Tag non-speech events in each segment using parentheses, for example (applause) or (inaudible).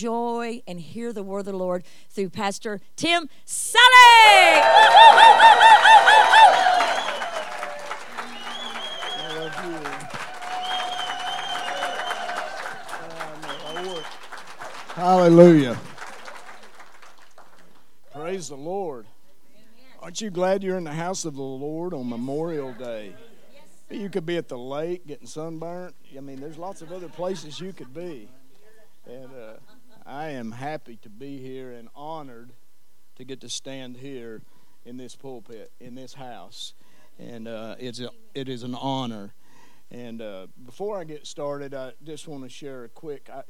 joy and hear the word of the Lord through Pastor Tim Salley. Hallelujah. Praise the Lord. Aren't you glad you're in the house of the Lord on Memorial Day? You could be at the lake getting sunburnt. I mean, there's lots of other places you could be. And uh, I am happy to be here and honored to get to stand here in this pulpit, in this house. And uh, it's a, it is an honor. And uh, before I get started, I just want to share a quick. I,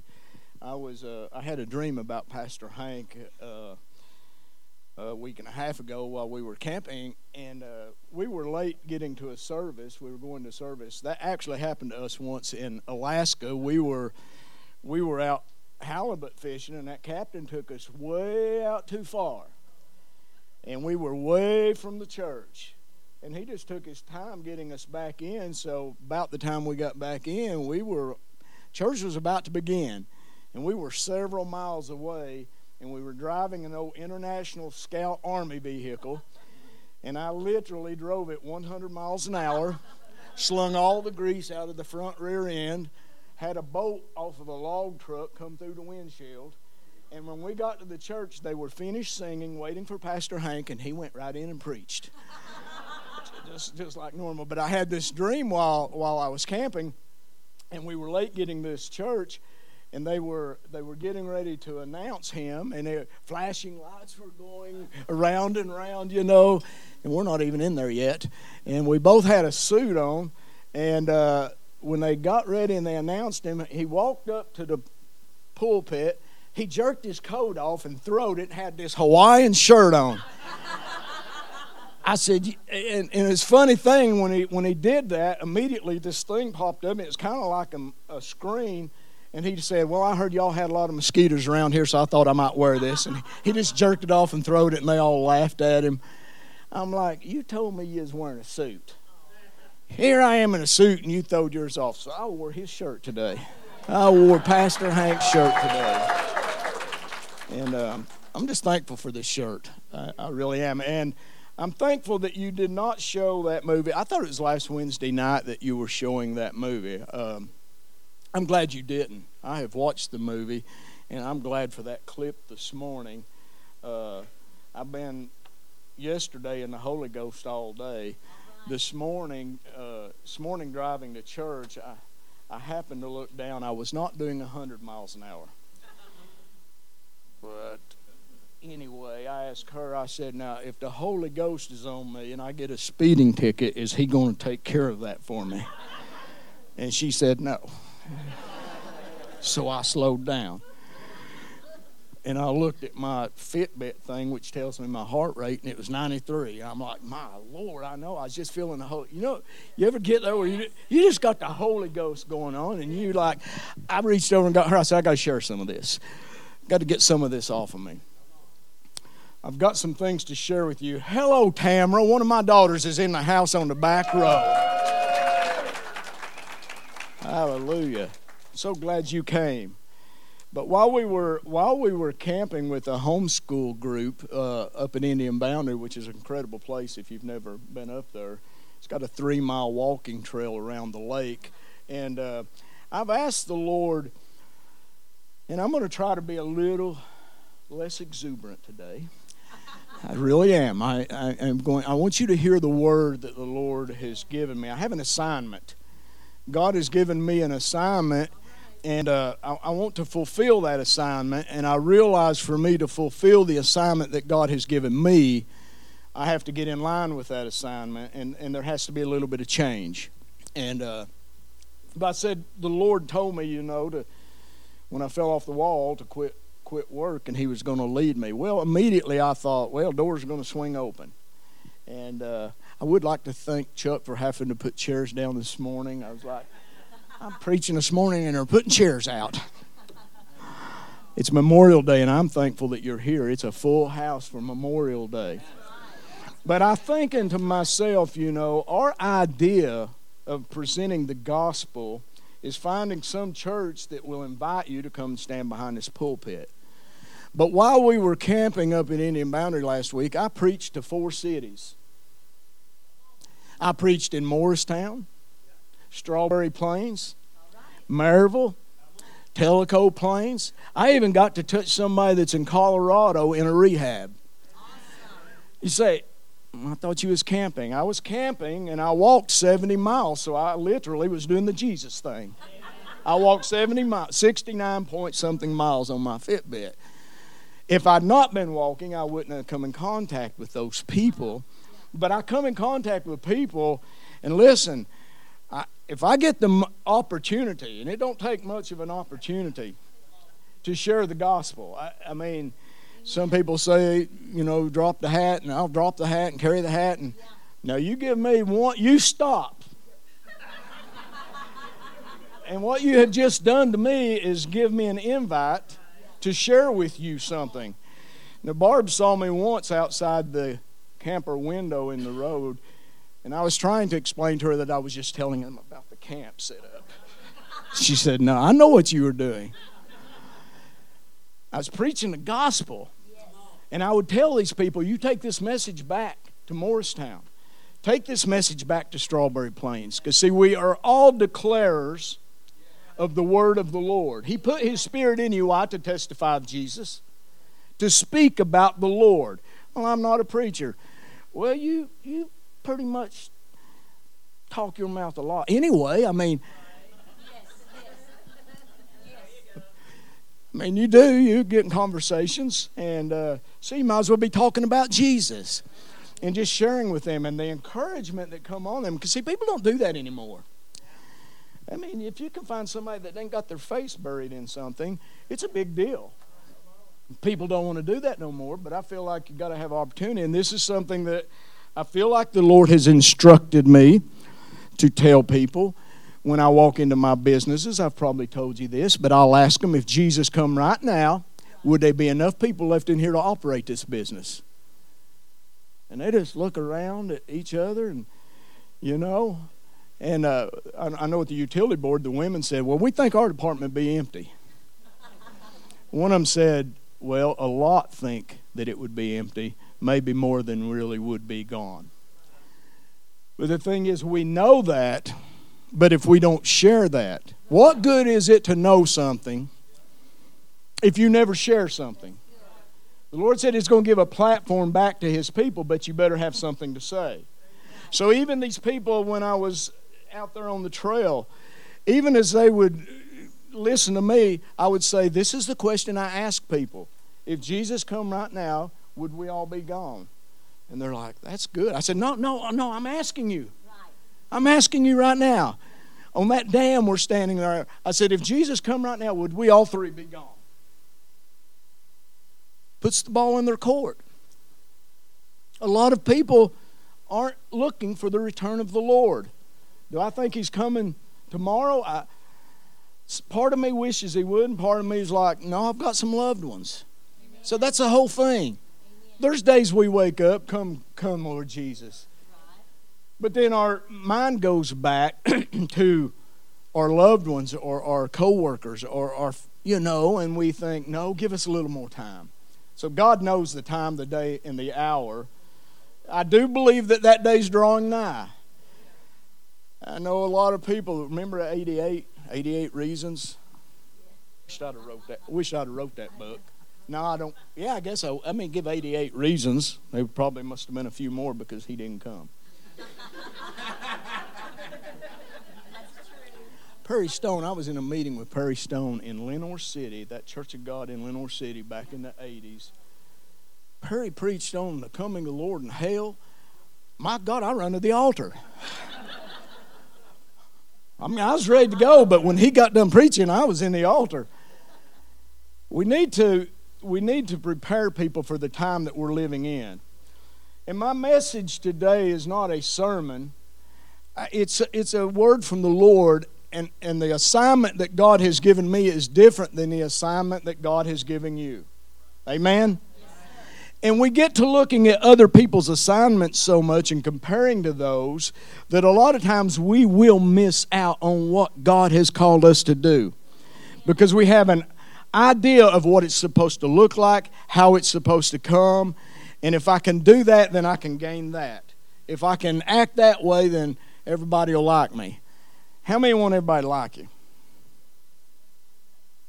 I was uh, I had a dream about Pastor Hank uh, a week and a half ago while we were camping, and uh, we were late getting to a service. We were going to service. That actually happened to us once in Alaska. We were we were out halibut fishing, and that captain took us way out too far, and we were way from the church. And he just took his time getting us back in. So about the time we got back in, we were church was about to begin and we were several miles away, and we were driving an old International Scout Army vehicle, and I literally drove it 100 miles an hour, slung all the grease out of the front rear end, had a bolt off of a log truck come through the windshield. And when we got to the church, they were finished singing, waiting for Pastor Hank, and he went right in and preached. (laughs) just, just like normal. But I had this dream while, while I was camping, and we were late getting this church and they were they were getting ready to announce him, and they, flashing lights were going around and around, you know, and we're not even in there yet. And we both had a suit on, and uh, when they got ready and they announced him, he walked up to the pulpit. He jerked his coat off and throwed it. And had this Hawaiian shirt on. I said, and, and it's funny thing when he when he did that. Immediately, this thing popped up. It was kind of like a, a screen and he said, Well, I heard y'all had a lot of mosquitoes around here, so I thought I might wear this. And he just jerked it off and throwed it, and they all laughed at him. I'm like, You told me you was wearing a suit. Here I am in a suit, and you throwed yours off. So I wore his shirt today. I wore Pastor Hank's shirt today. And um, I'm just thankful for this shirt. I, I really am. And I'm thankful that you did not show that movie. I thought it was last Wednesday night that you were showing that movie. Um, I'm glad you didn't. I have watched the movie, and I'm glad for that clip this morning. Uh, I've been yesterday in the Holy Ghost all day. This morning, uh, this morning driving to church, I, I happened to look down. I was not doing 100 miles an hour. But anyway, I asked her, I said, now, if the Holy Ghost is on me and I get a speeding ticket, is he going to take care of that for me? And she said, no. So I slowed down. And I looked at my Fitbit thing, which tells me my heart rate, and it was 93. I'm like, my Lord, I know. I was just feeling the whole. You know, you ever get there where you, you just got the Holy Ghost going on, and you like, I reached over and got her. I said, I got to share some of this. Got to get some of this off of me. I've got some things to share with you. Hello, Tamara. One of my daughters is in the house on the back row. Hallelujah. So glad you came. But while we were while we were camping with a homeschool group uh, up in Indian Boundary, which is an incredible place if you've never been up there, it's got a three mile walking trail around the lake, and uh, I've asked the Lord, and I'm going to try to be a little less exuberant today. I really am. I, I am going. I want you to hear the word that the Lord has given me. I have an assignment God has given me an assignment, and uh, I, I, want to fulfill that assignment. And I realize for me to fulfill the assignment that God has given me, I have to get in line with that assignment, and, and there has to be a little bit of change. And uh, but I said the Lord told me, you know, to when I fell off the wall to quit quit work, and He was going to lead me. Well, immediately I thought, well, doors are going to swing open, and. Uh, I would like to thank Chuck for having to put chairs down this morning. I was like, I'm preaching this morning and they're putting chairs out. It's Memorial Day, and I'm thankful that you're here. It's a full house for Memorial Day. But I'm thinking to myself, you know, our idea of presenting the gospel is finding some church that will invite you to come stand behind this pulpit. But while we were camping up in Indian Boundary last week, I preached to four cities. I preached in Morristown, Strawberry Plains, Maryville, Tellico Plains. I even got to touch somebody that's in Colorado in a rehab. You say, I thought you was camping. I was camping and I walked 70 miles, so I literally was doing the Jesus thing. I walked 70 miles, 69 point something miles on my Fitbit. If I'd not been walking, I wouldn't have come in contact with those people. But I come in contact with people, and listen, I, if I get the opportunity, and it don't take much of an opportunity to share the gospel, I, I mean, some people say, you know, drop the hat, and I'll drop the hat and carry the hat. And yeah. now you give me one, you stop. and what you have just done to me is give me an invite to share with you something. Now, Barb saw me once outside the camper window in the road, and I was trying to explain to her that I was just telling them about the camp set up. She said, No, I know what you were doing. I was preaching the gospel. And I would tell these people, you take this message back to Morristown. Take this message back to Strawberry Plains. Because, see, we are all declarers of the word of the Lord. He put His Spirit in you, I, To testify of Jesus, to speak about the Lord. Well, I'm not a preacher. Well, you, you pretty much talk your mouth a lot. Anyway, I mean, I mean, you do. You get in conversations, and uh, so you might as well be talking about Jesus and just sharing with them and the encouragement that come on them. Because see, people don't do that anymore. I mean, if you can find somebody that ain't got their face buried in something, it's a big deal. People don't want to do that no more, but I feel like you got to have opportunity, and this is something that I feel like the Lord has instructed me to tell people when I walk into my businesses. I've probably told you this, but I'll ask them if Jesus come right now, would there be enough people left in here to operate this business? And they just look around at each other and, you know, and uh, I, I know at the utility board, the women said, well, we think our department be empty. One of them said, well, a lot think that it would be empty, maybe more than really would be gone. But the thing is, we know that but if we don't share that, what good is it to know something if you never share something? The Lord said He's going to give a platform back to His people, but you better have something to say. So even these people, when I was out there on the trail, even as they would listen to me, I would say, This is the question I ask people. If Jesus come right now, would we all be gone? And they're like, That's good. I said, No, no, no, I'm asking you. I'm asking you right now. On that dam we're standing there, I said, if Jesus come right now, would we all three be gone? Puts the ball in their court. A lot of people aren't looking for the return of the Lord. Do I think he's coming tomorrow? I, part of me wishes he would, and part of me is like, no, I've got some loved ones. Amen. So that's the whole thing. There's days we wake up, come, come, Lord Jesus. But then our mind goes back (clears throat) to our loved ones or our coworkers or our, you know, and we think, no, give us a little more time. So God knows the time, the day, and the hour. I do believe that that day's drawing nigh. I know a lot of people remember 88, 88 reasons. Wish I'd have wrote that. Wish I'd have wrote that book. No, I don't. Yeah, I guess I. I mean, give 88 reasons. There probably must have been a few more because he didn't come. Perry Stone, I was in a meeting with Perry Stone in Lenoir City, that Church of God in Lenoir City back in the 80s. Perry preached on the coming of the Lord in hell. My God, I run to the altar. I mean, I was ready to go, but when he got done preaching, I was in the altar. We need to we need to prepare people for the time that we're living in. And my message today is not a sermon, uh, it's a, it's a word from the Lord. And, and the assignment that God has given me is different than the assignment that God has given you. Amen? And we get to looking at other people's assignments so much and comparing to those that a lot of times we will miss out on what God has called us to do because we have an idea of what it's supposed to look like, how it's supposed to come, and if I can do that, then I can gain that. If I can act that way, then everybody will like me. How many want everybody to like you?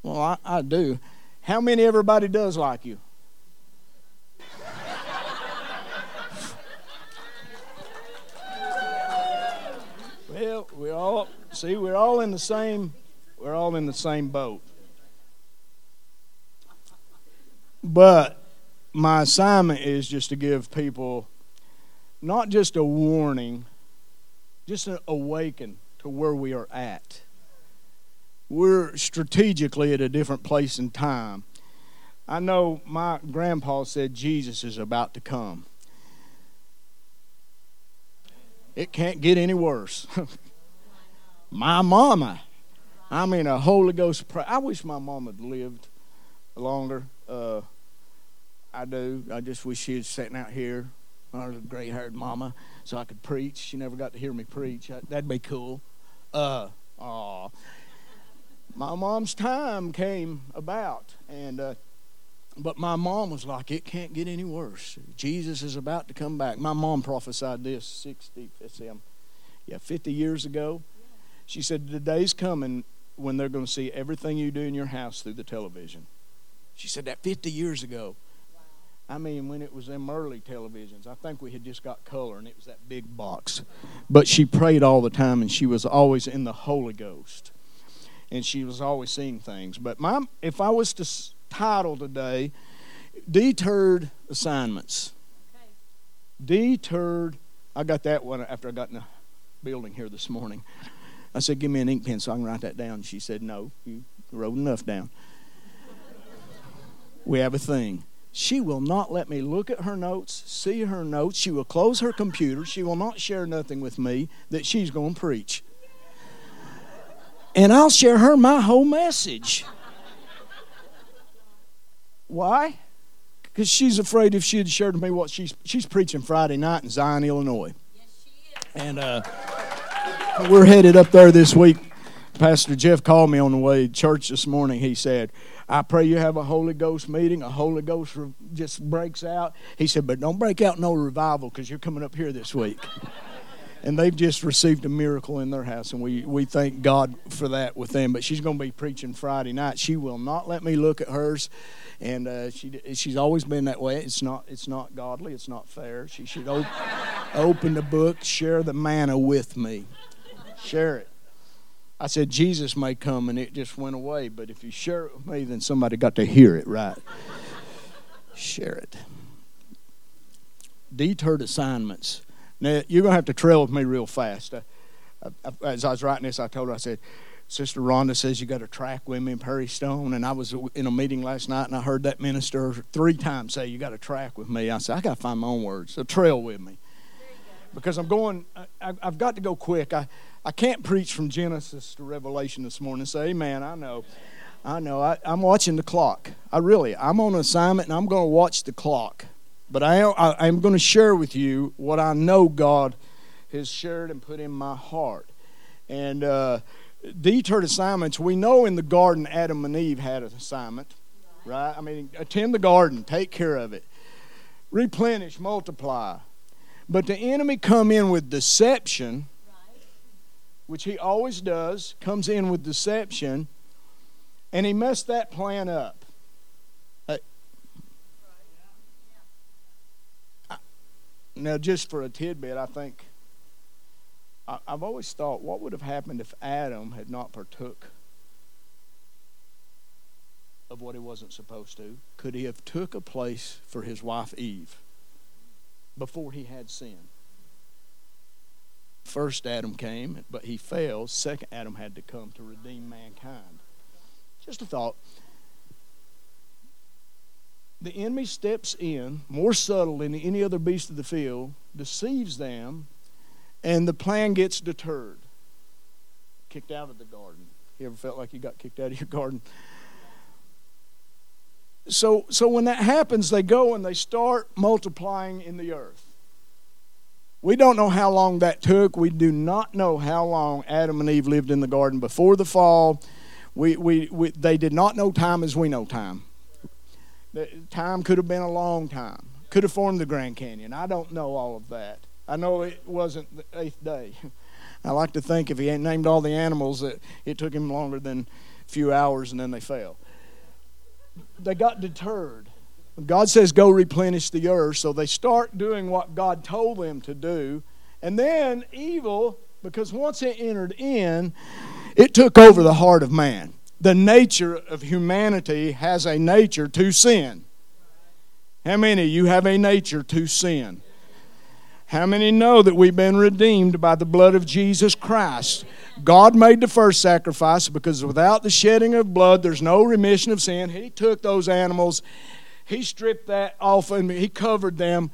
Well, I, I do. How many everybody does like you? (laughs) well, we all see we're all in the same we're all in the same boat. But my assignment is just to give people not just a warning, just an awaken to where we are at. We're strategically at a different place in time. I know my grandpa said Jesus is about to come. It can't get any worse. (laughs) my mama, I mean, a Holy Ghost. I wish my mom had lived longer. Uh, I do. I just wish she was sitting out here, our gray haired mama, so I could preach. She never got to hear me preach. That'd be cool. Uh, aw. My mom's time came about, and uh, but my mom was like, "It can't get any worse. Jesus is about to come back." My mom prophesied this sixty, yeah, fifty years ago. She said, "The day's coming when they're going to see everything you do in your house through the television." She said that fifty years ago. I mean, when it was them early televisions, I think we had just got color and it was that big box. But she prayed all the time and she was always in the Holy Ghost. And she was always seeing things. But my, if I was to title today, Deterred Assignments. Okay. Deterred, I got that one after I got in the building here this morning. I said, Give me an ink pen so I can write that down. She said, No, you wrote enough down. We have a thing. She will not let me look at her notes, see her notes. She will close her computer. She will not share nothing with me that she's going to preach. And I'll share her my whole message. Why? Because she's afraid if she had shared with me what she's she's preaching Friday night in Zion, Illinois. Yes, and uh, we're headed up there this week. Pastor Jeff called me on the way to church this morning. He said, I pray you have a Holy Ghost meeting. A Holy Ghost just breaks out. He said, but don't break out no revival because you're coming up here this week. (laughs) and they've just received a miracle in their house, and we, we thank God for that with them. But she's going to be preaching Friday night. She will not let me look at hers, and uh, she she's always been that way. It's not it's not godly. It's not fair. She should op- (laughs) open the book, share the manna with me, share it. I said, Jesus may come, and it just went away. But if you share it with me, then somebody got to hear it, right? (laughs) share it. Deterred assignments. Now, you're going to have to trail with me real fast. As I was writing this, I told her, I said, Sister Rhonda says you got to track with me in Perry Stone. And I was in a meeting last night and I heard that minister three times say, You got to track with me. I said, I got to find my own words. So trail with me. Because I'm going, I, have got to go quick. I, I can't preach from Genesis to Revelation this morning say, Amen, I know. I know. I, am watching the clock. I really, I'm on assignment and I'm going to watch the clock. But I, I, I'm going to share with you what I know God has shared and put in my heart. And uh, deterred assignments, we know in the garden Adam and Eve had an assignment, right? I mean, attend the garden, take care of it, replenish, multiply. But the enemy come in with deception which he always does, comes in with deception, and he messed that plan up. Uh, now, just for a tidbit, I think I, I've always thought, what would have happened if Adam had not partook of what he wasn't supposed to? Could he have took a place for his wife Eve before he had sin? First Adam came, but he failed. Second Adam had to come to redeem mankind. Just a thought. The enemy steps in more subtle than any other beast of the field, deceives them, and the plan gets deterred. Kicked out of the garden. You ever felt like you got kicked out of your (laughs) garden? So, so when that happens, they go and they start multiplying in the earth. We don't know how long that took. We do not know how long Adam and Eve lived in the garden before the fall. We, we, we, they did not know time as we know time. Time could have been a long time. Could have formed the Grand Canyon. I don't know all of that. I know it wasn't the eighth day. (laughs) I like to think if he ain't named all the animals that it took him longer than a few hours and then they fell. They got deterred. God says, go replenish the earth. So they start doing what God told them to do. And then evil, because once it entered in, it took over the heart of man. The nature of humanity has a nature to sin. How many of you have a nature to sin? How many know that we've been redeemed by the blood of Jesus Christ? God made the first sacrifice because without the shedding of blood, there's no remission of sin. He took those animals, He stripped that off, and He covered them,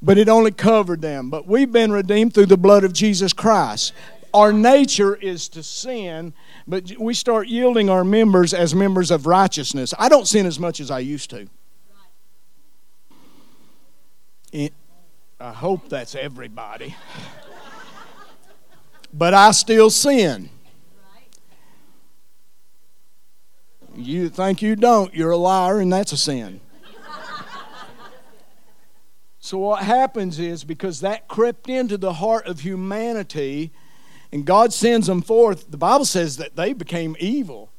but it only covered them. But we've been redeemed through the blood of Jesus Christ. Our nature is to sin, but we start yielding our members as members of righteousness. I don't sin as much as I used to. I hope that's everybody. but I still sin. You think you don't, you're a liar, and that's a sin. so, what happens is because that crept into the heart of humanity, and God sends them forth, the Bible says that they became evil.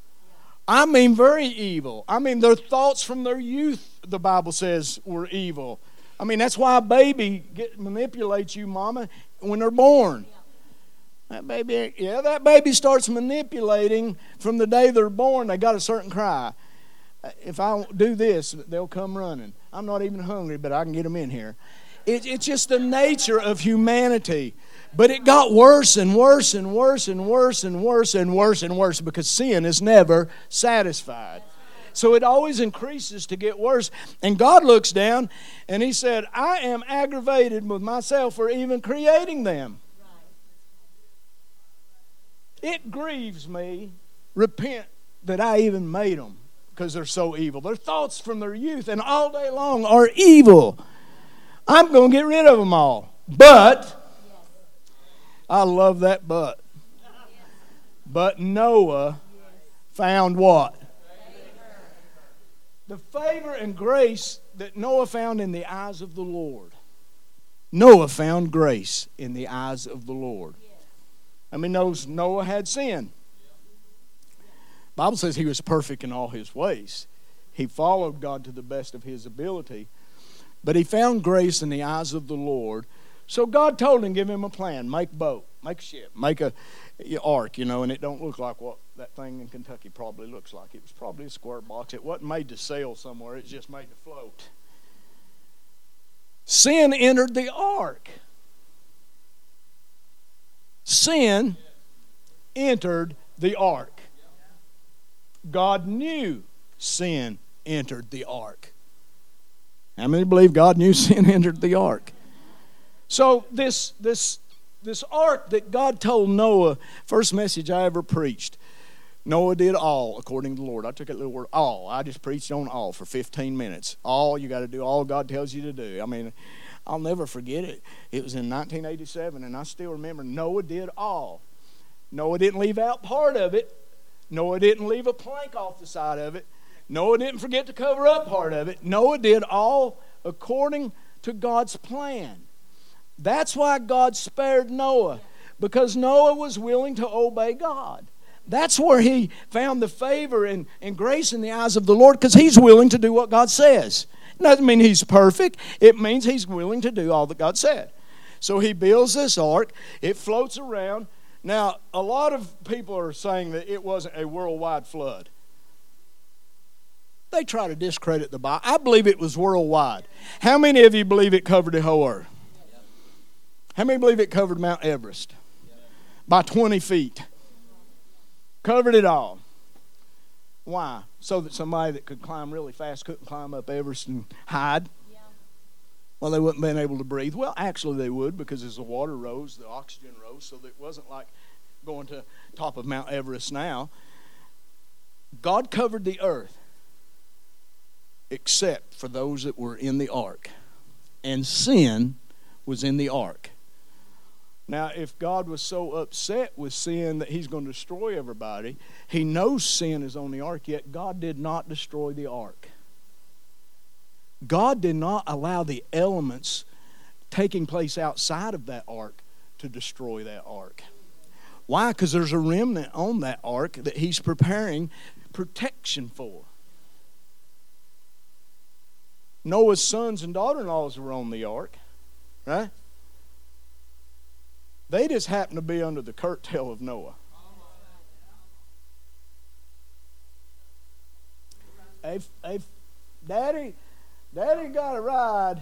I mean, very evil. I mean, their thoughts from their youth, the Bible says, were evil. I mean, that's why a baby get, manipulates you, mama, when they're born. That baby, yeah, that baby starts manipulating from the day they're born. They got a certain cry. Uh, if I do this, they'll come running. I'm not even hungry, but I can get them in here. It, it's just the nature of humanity. But it got worse and worse and worse and worse and worse and worse and worse because sin is never satisfied. So it always increases to get worse. And God looks down and He said, I am aggravated with myself for even creating them. It grieves me, repent that I even made them because they're so evil. Their thoughts from their youth and all day long are evil. I'm going to get rid of them all. But, I love that but. But Noah found what? The favor and grace that Noah found in the eyes of the Lord. Noah found grace in the eyes of the Lord. I mean, knows Noah had sin. Bible says he was perfect in all his ways. He followed God to the best of his ability. But he found grace in the eyes of the Lord. So God told him, give him a plan. Make boat, make ship, make a ark, you know, and it don't look like what that thing in Kentucky probably looks like. It was probably a square box. It wasn't made to sail somewhere, it's just made to float. Sin entered the ark. Sin entered the ark. God knew sin entered the ark. How many believe God knew (laughs) sin entered the ark? So this this this ark that God told Noah, first message I ever preached. Noah did all according to the Lord. I took that little word all. I just preached on all for 15 minutes. All you got to do, all God tells you to do. I mean, I'll never forget it. It was in 1987, and I still remember Noah did all. Noah didn't leave out part of it. Noah didn't leave a plank off the side of it. Noah didn't forget to cover up part of it. Noah did all according to God's plan. That's why God spared Noah, because Noah was willing to obey God. That's where he found the favor and, and grace in the eyes of the Lord because he's willing to do what God says. Doesn't mean he's perfect, it means he's willing to do all that God said. So he builds this ark, it floats around. Now, a lot of people are saying that it wasn't a worldwide flood. They try to discredit the Bible. I believe it was worldwide. How many of you believe it covered the whole earth? How many believe it covered Mount Everest? By 20 feet. Covered it all. Why? So that somebody that could climb really fast couldn't climb up Everest and hide. Yeah. Well, they wouldn't been able to breathe. Well, actually, they would because as the water rose, the oxygen rose, so that it wasn't like going to top of Mount Everest now. God covered the earth. except for those that were in the ark. And sin was in the ark. Now, if God was so upset with sin that he's going to destroy everybody, he knows sin is on the ark, yet God did not destroy the ark. God did not allow the elements taking place outside of that ark to destroy that ark. Why? Because there's a remnant on that ark that he's preparing protection for. Noah's sons and daughter in laws were on the ark, right? They just happened to be under the curtail of Noah. They've, they've, Daddy, Daddy got a ride,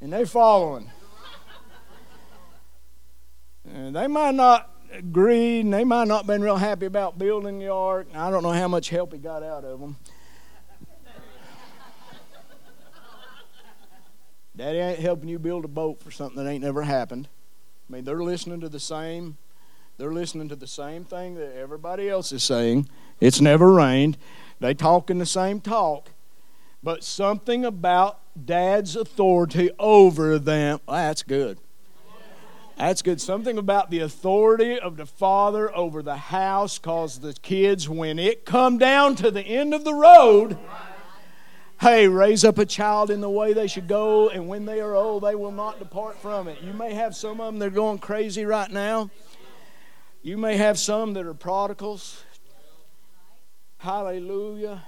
and they following. And they might not agree, and they might not been real happy about building the ark. I don't know how much help he got out of them. Daddy ain't helping you build a boat for something that ain't never happened. I mean, they're listening to the same they're listening to the same thing that everybody else is saying. It's never rained. They talk in the same talk. But something about dad's authority over them, that's good. That's good. Something about the authority of the father over the house caused the kids, when it come down to the end of the road, Hey, raise up a child in the way they should go, and when they are old, they will not depart from it. You may have some of them that are going crazy right now. You may have some that are prodigals. Hallelujah.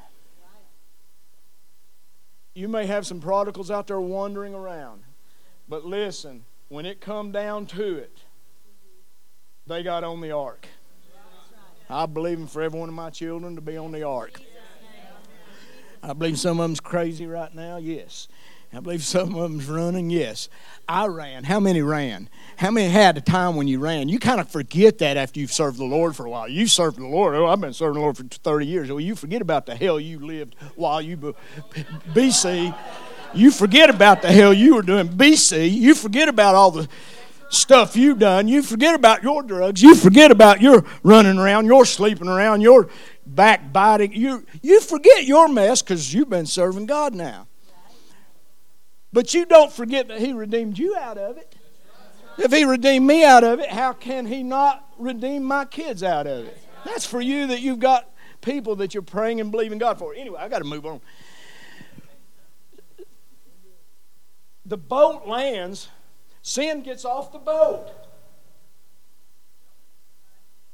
You may have some prodigals out there wandering around. But listen, when it come down to it, they got on the ark. I believe in for every one of my children to be on the ark. I believe some of them's crazy right now. Yes. I believe some of them's running. Yes. I ran. How many ran? How many had a time when you ran? You kind of forget that after you've served the Lord for a while. You served the Lord. Oh, I've been serving the Lord for 30 years. Well, you forget about the hell you lived while you BC. You forget about the hell you were doing BC. You forget about all the stuff you've done. You forget about your drugs. You forget about your running around, your sleeping around, your backbiting. You, you forget your mess because you've been serving God now. But you don't forget that He redeemed you out of it. If He redeemed me out of it, how can He not redeem my kids out of it? That's for you that you've got people that you're praying and believing God for. Anyway, I got to move on. The boat lands, sin gets off the boat.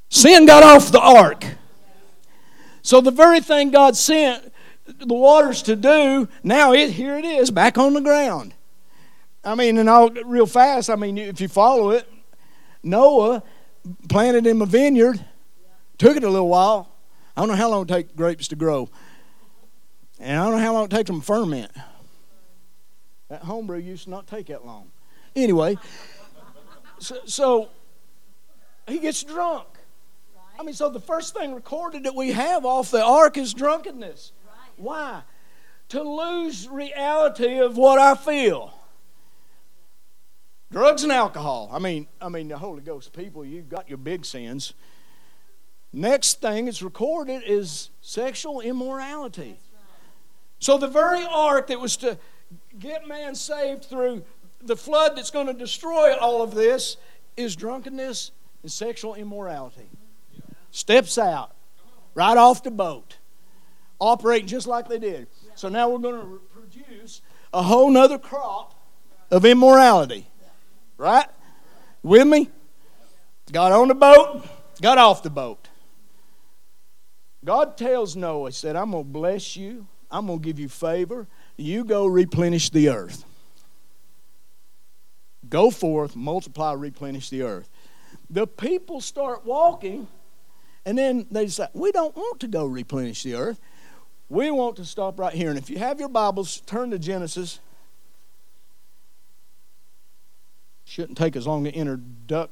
Sin got off the ark. So the very thing God sent the waters to do, now it here it is back on the ground. I mean, and I'll real fast. I mean, if you follow it, Noah planted him a vineyard. Took it a little while. I don't know how long it take grapes to grow, and I don't know how long it takes them to ferment. That homebrew used to not take that long. Anyway, so, so he gets drunk. I mean, so the first thing recorded that we have off the ark is drunkenness. Why? To lose reality of what I feel. Drugs and alcohol. I mean, I mean the Holy Ghost people, you've got your big sins. Next thing that's recorded is sexual immorality. So the very ark that was to get man saved through the flood that's going to destroy all of this is drunkenness and sexual immorality steps out right off the boat, operating just like they did. So now we're going to produce a whole nother crop of immorality. Right? With me? Got on the boat, got off the boat. God tells Noah, He said, I'm going to bless you, I'm going to give you favor. You go replenish the earth. Go forth, multiply, replenish the earth. The people start walking and then they decide, we don't want to go replenish the earth. We want to stop right here. And if you have your Bibles, turn to Genesis. Shouldn't take as long to introduc-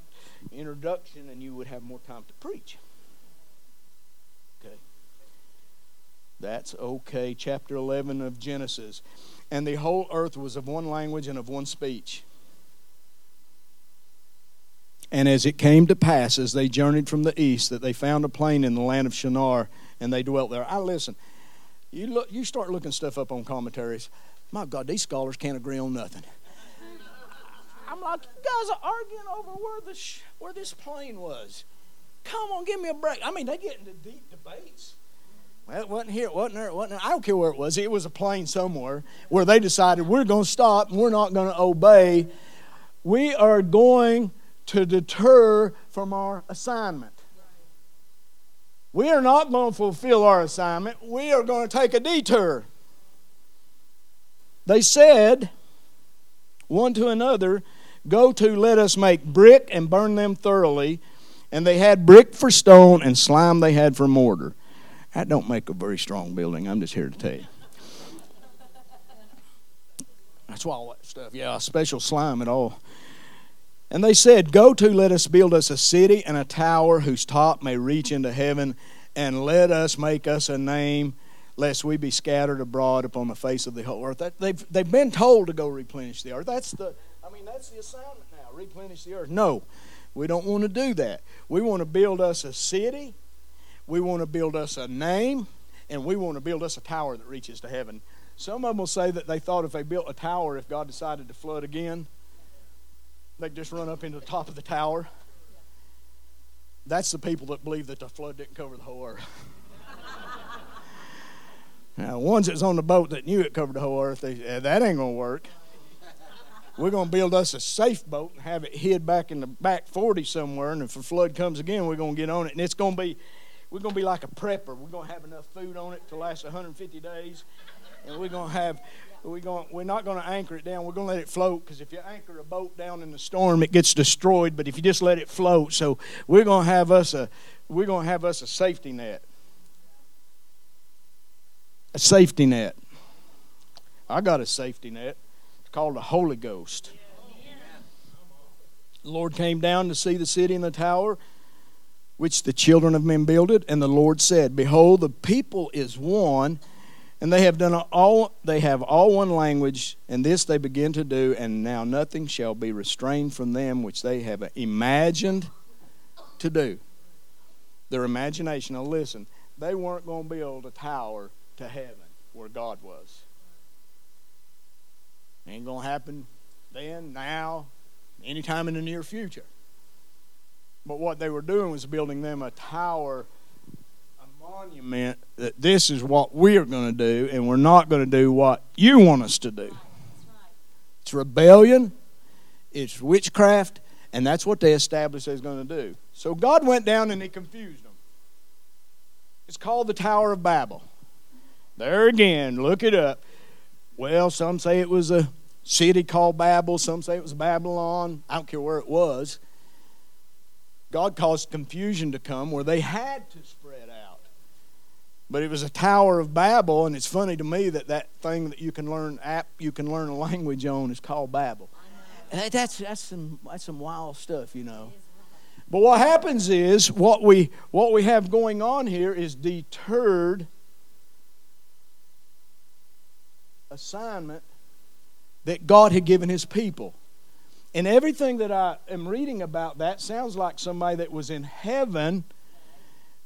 introduction, and you would have more time to preach. Okay. That's okay. Chapter 11 of Genesis. And the whole earth was of one language and of one speech. And as it came to pass, as they journeyed from the east, that they found a plain in the land of Shinar, and they dwelt there. I listen. You look, you start looking stuff up on commentaries. My God, these scholars can't agree on nothing. I'm like, you guys are arguing over where the sh- where this plane was. Come on, give me a break. I mean, they get into deep debates. Well, it wasn't here, it wasn't there, it wasn't there. I don't care where it was. It was a plane somewhere where they decided we're going to stop and we're not going to obey. We are going to deter from our assignment. We are not going to fulfill our assignment. We are going to take a detour. They said one to another, Go to, let us make brick and burn them thoroughly. And they had brick for stone and slime they had for mortar. That don't make a very strong building. I'm just here to tell you. That's why all that stuff. Yeah, special slime at all. And they said, Go to, let us build us a city and a tower whose top may reach into heaven, and let us make us a name, lest we be scattered abroad upon the face of the whole earth. That, they've, they've been told to go replenish the earth. That's the, I mean, that's the assignment now, replenish the earth. No, we don't want to do that. We want to build us a city we want to build us a name, and we want to build us a tower that reaches to heaven. Some of them will say that they thought if they built a tower, if God decided to flood again, they'd just run up into the top of the tower. That's the people that believe that the flood didn't cover the whole earth. (laughs) now, ones that's on the boat that knew it covered the whole earth, they, that ain't to work. We're to build us a safe boat and have it hid back in the back 40 somewhere, and if a flood comes again, we're to get on it, and it's to be we're going to be like a prepper. We're going to have enough food on it to last 150 days, and we're going to have we're going we're not going to anchor it down. We're going to let it float because if you anchor a boat down in the storm, it gets destroyed. But if you just let it float, so we're going to have us a we're going to have us a safety net, a safety net. I got a safety net. It's called the Holy Ghost. The Lord came down to see the city and the tower which the children of men builded. And the Lord said, Behold, the people is one, and they have done all they have all one language, and this they begin to do, and now nothing shall be restrained from them which they have imagined to do. Their imagination. Now listen, they weren't going to build a tower to heaven where God was. Ain't going to happen then, now, anytime in the near future. But what they were doing was building them a tower, monument that this is what we're going to do, and we're not going to do what you want us to do. It's rebellion, it's witchcraft, and that's what they established they going to do. So God went down and he confused them. It's called the Tower of Babel. There again, look it up. Well, some say it was a city called Babel, some say it was Babylon. I don't care where it was. God caused confusion to come where they had to. But it was a Tower of Babel, and it's funny to me that that thing that you can learn app you can learn a language on is called Babbel. That's that's some that's some wild stuff, you know. But what happens is what we what we have going on here is deterred assignment that God had given his people. And everything that I am reading about that sounds like somebody that was in heaven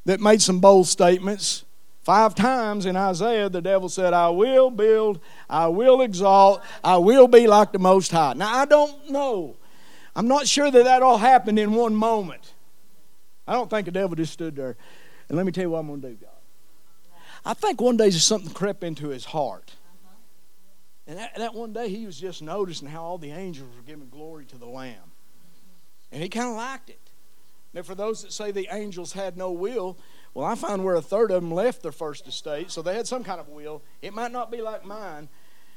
that made some bold statements. Five times in Isaiah, the devil said, I will build, I will exalt, I will be like the Most High. Now, I don't know. I'm not sure that that all happened in one moment. I don't think the devil just stood there. And let me tell you what I'm going to do, God. I think one day something crept into his heart. And that, that one day he was just noticing how all the angels were giving glory to the Lamb. And he kind of liked it. Now, for those that say the angels had no will, well, I find where a third of them left their first estate, so they had some kind of will. It might not be like mine,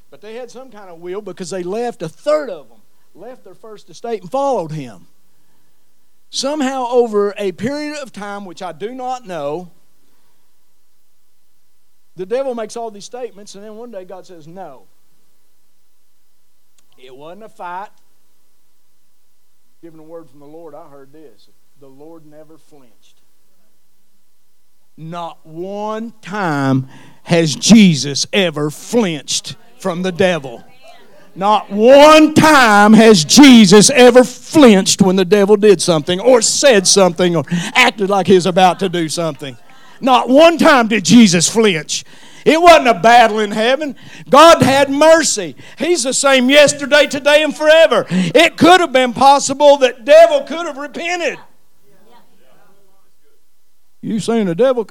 but they had some kind of will because they left a third of them, left their first estate and followed him. Somehow, over a period of time, which I do not know, the devil makes all these statements, and then one day God says, No. It wasn't a fight. Given a word from the Lord, I heard this. The Lord never flinched. Not one time has Jesus ever flinched from the devil. Not one time has Jesus ever flinched when the devil did something or said something or acted like he was about to do something. Not one time did Jesus flinch. It wasn't a battle in heaven. God had mercy. He's the same yesterday, today, and forever. It could have been possible that devil could have repented. You saying the devil?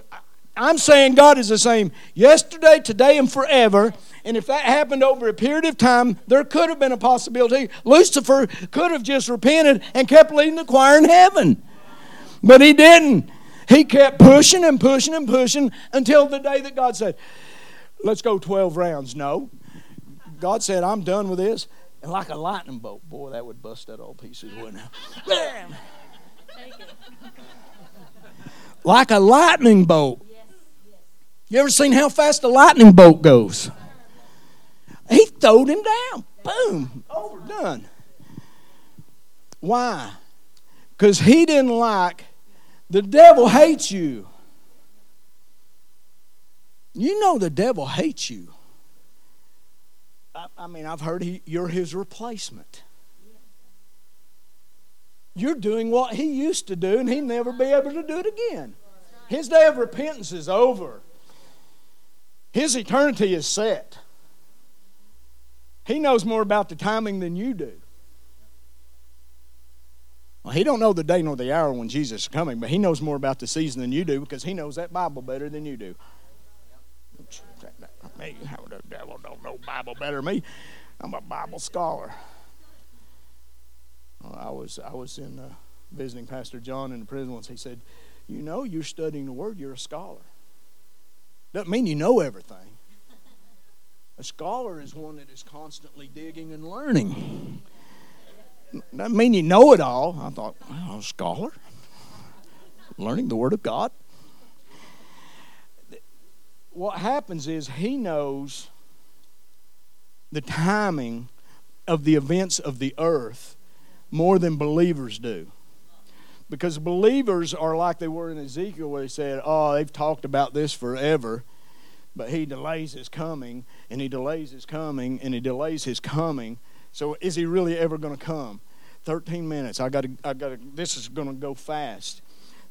I'm saying God is the same yesterday, today, and forever. And if that happened over a period of time, there could have been a possibility Lucifer could have just repented and kept leading the choir in heaven. But he didn't. He kept pushing and pushing and pushing until the day that God said, Let's go 12 rounds. No. God said, I'm done with this. And like a lightning bolt, boy, that would bust that all pieces, wouldn't it? Like a lightning bolt. You ever seen how fast a lightning bolt goes? He throwed him down. Boom. Over. Done. Why? Because he didn't like, the devil hates you. You know the devil hates you. I, I mean, I've heard he, you're his replacement. You're doing what he used to do, and he'll never be able to do it again. His day of repentance is over. His eternity is set. He knows more about the timing than you do. Well, he don't know the day nor the hour when Jesus is coming, but he knows more about the season than you do because he knows that Bible better than you do. Me, the devil don't know Bible better than me. I'm a Bible scholar. I was I was in uh, visiting Pastor John in the prison once. He said, "You know, you're studying the Word. You're a scholar. Doesn't mean you know everything." A scholar is one that is constantly digging and learning. Doesn't mean you know it all. I thought, well, a scholar, learning the Word of God. What happens is he knows the timing of the events of the earth more than believers do. Because believers are like they were in Ezekiel, where they said, Oh, they've talked about this forever but he delays his coming and he delays his coming and he delays his coming. So is he really ever going to come? 13 minutes. I got to i got to this is going to go fast.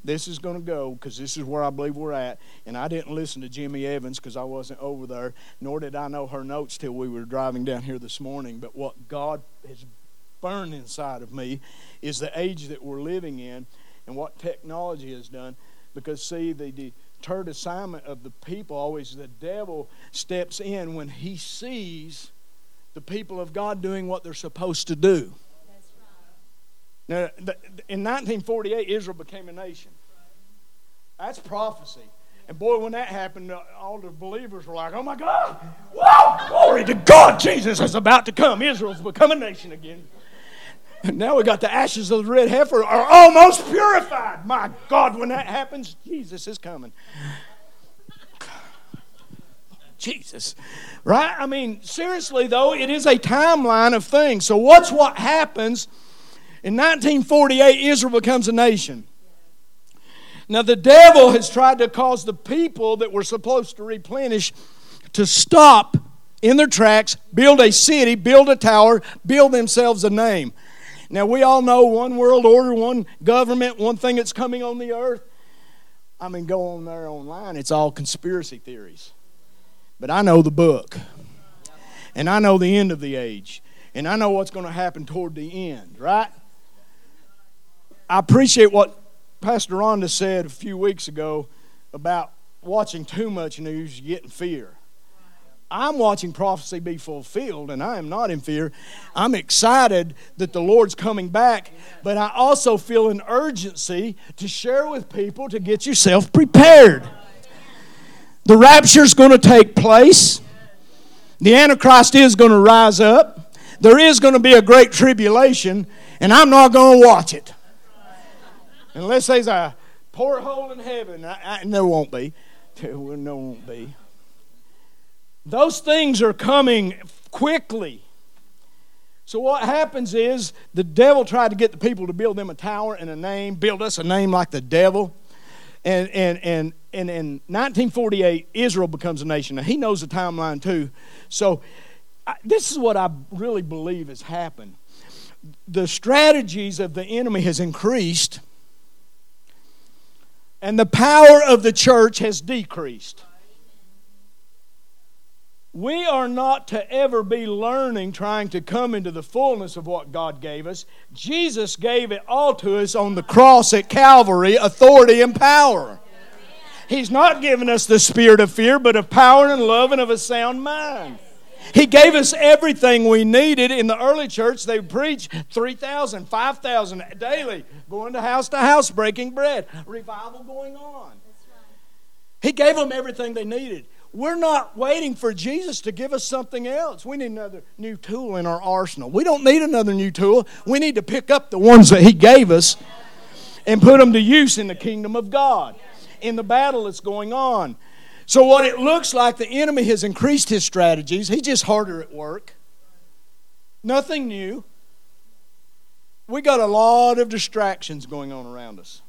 This is going to go because this is where i believe we're at and i didn't listen to jimmy evans because i wasn't over there nor did i know her notes till we were driving down here this morning but what god has burned inside of me is the age that we're living in and what technology has done because see the third assignment of the people always the devil steps in when he sees the people of God doing what they're supposed to do. Now, in 1948, Israel became a nation. That's prophecy. And boy, when that happened, all the believers were like, oh my God, whoa, glory to God, Jesus is about to come. Israel's become a nation again. And now we got the ashes of the red heifer are almost purified. My God, when that happens, Jesus is coming. Jesus. Right? I mean, seriously, though, it is a timeline of things. So, what's what happens? In 1948, Israel becomes a nation. Now, the devil has tried to cause the people that were supposed to replenish to stop in their tracks, build a city, build a tower, build themselves a name. Now, we all know one world order, one government, one thing that's coming on the earth. I mean, go on there online, it's all conspiracy theories. But I know the book, and I know the end of the age, and I know what's going to happen toward the end, right? I appreciate what Pastor Rhonda said a few weeks ago about watching too much news, you get in fear. I'm watching prophecy be fulfilled, and I am not in fear. I'm excited that the Lord's coming back, but I also feel an urgency to share with people to get yourself prepared. The rapture is going to take place, the Antichrist is going to rise up, there is going to be a great tribulation, and I'm not going to watch it. Unless there's a porthole in heaven, I, I, there won't be. There won't be. Those things are coming quickly. So what happens is the devil tried to get the people to build them a tower and a name, build us a name like the devil. And, and, and, and in 1948, Israel becomes a nation. Now, he knows the timeline too. So I, this is what I really believe has happened. The strategies of the enemy has increased, and the power of the church has decreased. We are not to ever be learning, trying to come into the fullness of what God gave us. Jesus gave it all to us on the cross at Calvary authority and power. He's not given us the spirit of fear, but of power and love and of a sound mind. He gave us everything we needed. In the early church, they preached 3,000, 5,000 daily, going to house to house, breaking bread, revival going on. He gave them everything they needed. We're not waiting for Jesus to give us something else. We need another new tool in our arsenal. We don't need another new tool. We need to pick up the ones that He gave us and put them to use in the kingdom of God, in the battle that's going on. So, what it looks like, the enemy has increased his strategies. He's just harder at work. Nothing new. We got a lot of distractions going on around us.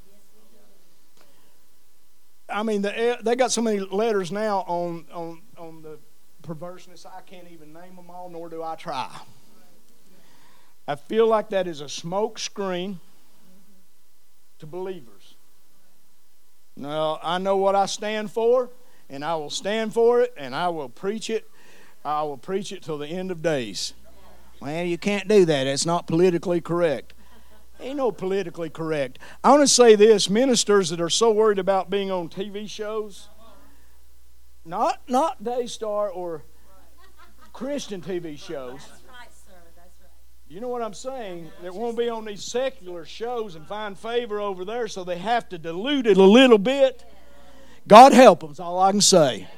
I mean, the, eh, they got so many letters now on, on, on the perverseness, I can't even name them all, nor do I try. I feel like that is a smoke screen to believers. Now, I know what I stand for, and I will stand for it, and I will preach it. I will preach it till the end of days. Well, you can't do that. It's not politically correct. Ain't no politically correct. I want to say this ministers that are so worried about being on TV shows, not, not Daystar or Christian TV shows. You know what I'm saying? That won't be on these secular shows and find favor over there, so they have to dilute it a little bit. God help them, is all I can say.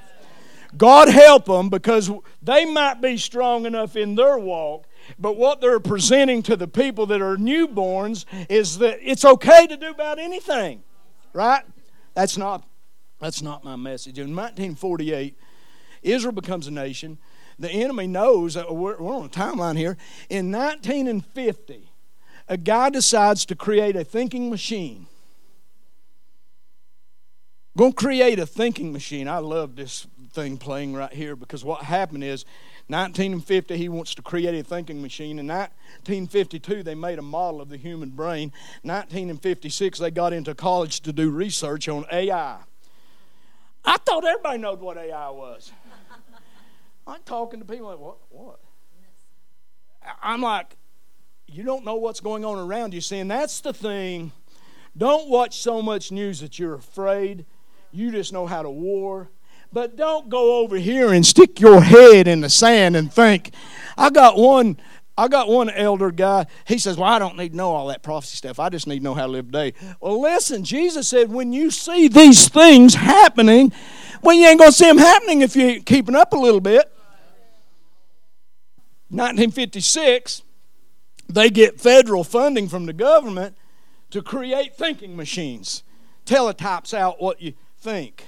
God help them because they might be strong enough in their walk but what they're presenting to the people that are newborns is that it's okay to do about anything. Right? That's not that's not my message. In 1948, Israel becomes a nation. The enemy knows that we're, we're on a timeline here. In 1950, a guy decides to create a thinking machine. Going to create a thinking machine. I love this thing playing right here because what happened is 1950, he wants to create a thinking machine. In 1952, they made a model of the human brain. 1956, they got into college to do research on AI. I thought everybody knowed what AI was. (laughs) I'm talking to people like, what? What? I'm like, you don't know what's going on around you. See, and that's the thing. Don't watch so much news that you're afraid. You just know how to war. But don't go over here and stick your head in the sand and think. I got one. I got one elder guy. He says, "Well, I don't need to know all that prophecy stuff. I just need to know how to live today." Well, listen. Jesus said, "When you see these things happening, well, you ain't gonna see them happening if you keeping up a little bit." 1956, they get federal funding from the government to create thinking machines. Teletypes out what you think.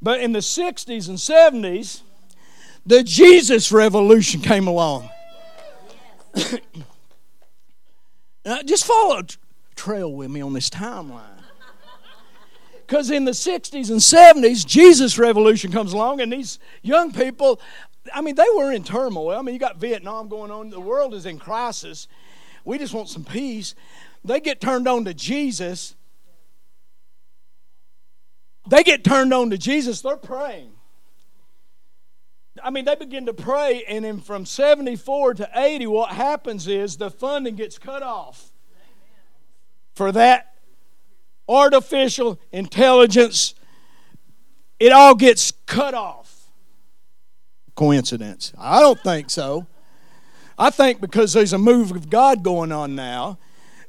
But in the 60s and 70s, the Jesus revolution came along. (coughs) just follow a trail with me on this timeline. Because in the 60s and 70s, Jesus revolution comes along, and these young people, I mean, they were in turmoil. I mean, you got Vietnam going on, the world is in crisis. We just want some peace. They get turned on to Jesus, they get turned on to Jesus, they're praying. I mean, they begin to pray, and then from 74 to 80, what happens is the funding gets cut off for that artificial intelligence. It all gets cut off. Coincidence? I don't think so. I think because there's a move of God going on now,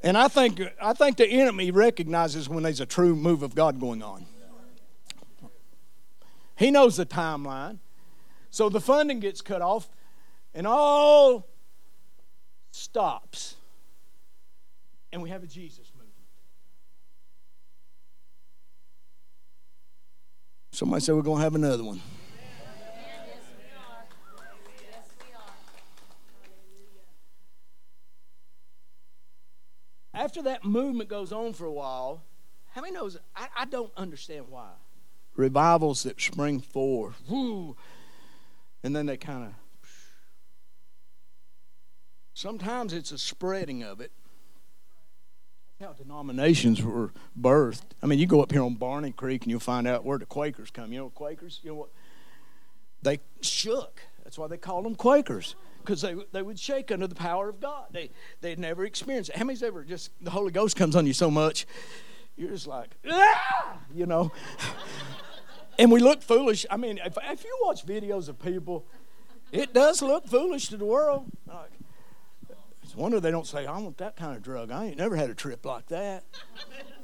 and I think I think the enemy recognizes when there's a true move of God going on. He knows the timeline. So the funding gets cut off and all stops. And we have a Jesus movement. Somebody said we're going to have another one. After that movement goes on for a while, how many knows? I, I don't understand why revivals that spring forth. Woo, and then they kind of. Sometimes it's a spreading of it. That's how denominations were birthed. I mean, you go up here on Barney Creek and you'll find out where the Quakers come. You know Quakers? You know what? they shook. That's why they called them Quakers because they, they would shake under the power of God. They they'd never experienced it. How many's ever just the Holy Ghost comes on you so much, you're just like, ah! you know. (laughs) and we look foolish. I mean, if, if you watch videos of people, it does look foolish to the world. Like, it's wonder they don't say, I want that kind of drug. I ain't never had a trip like that.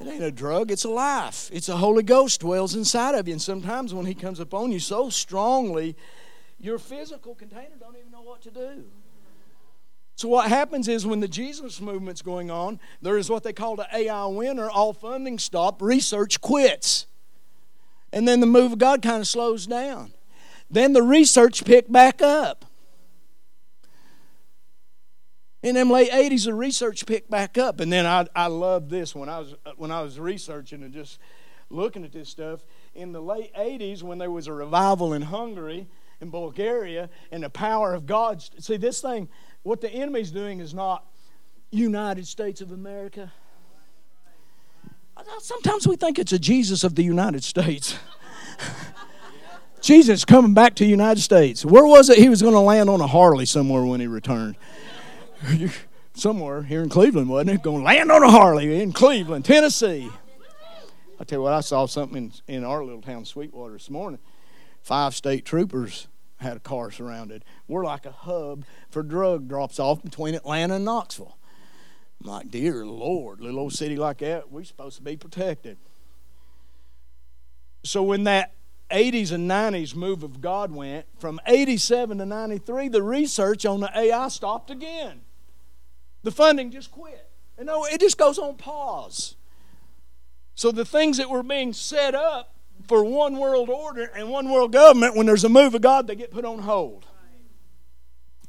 It ain't a drug, it's a life. It's a Holy Ghost dwells inside of you. And sometimes when He comes upon you so strongly, your physical container don't even know what to do. So what happens is when the Jesus movement's going on, there is what they call the AI winter, all funding stop, research quits. And then the move of God kind of slows down. Then the research picked back up. In them late 80s, the research picked back up. And then I, I love this when I was uh, when I was researching and just looking at this stuff. In the late 80s, when there was a revival in Hungary, in Bulgaria, and the power of God. See, this thing, what the enemy's doing is not United States of America. Sometimes we think it's a Jesus of the United States. Jesus coming back to the United States. Where was it he was going to land on a Harley somewhere when he returned? (laughs) somewhere here in Cleveland, wasn't it? Going to land on a Harley in Cleveland, Tennessee. I tell you what, I saw something in, in our little town, Sweetwater, this morning. Five state troopers had a car surrounded. We're like a hub for drug drops off between Atlanta and Knoxville. I'm like, dear Lord, little old city like that, we're supposed to be protected. So when that 80s and 90s move of God went, from 87 to 93, the research on the AI stopped again. The funding just quit. You know, it just goes on pause. So the things that were being set up for one world order and one world government, when there's a move of God, they get put on hold.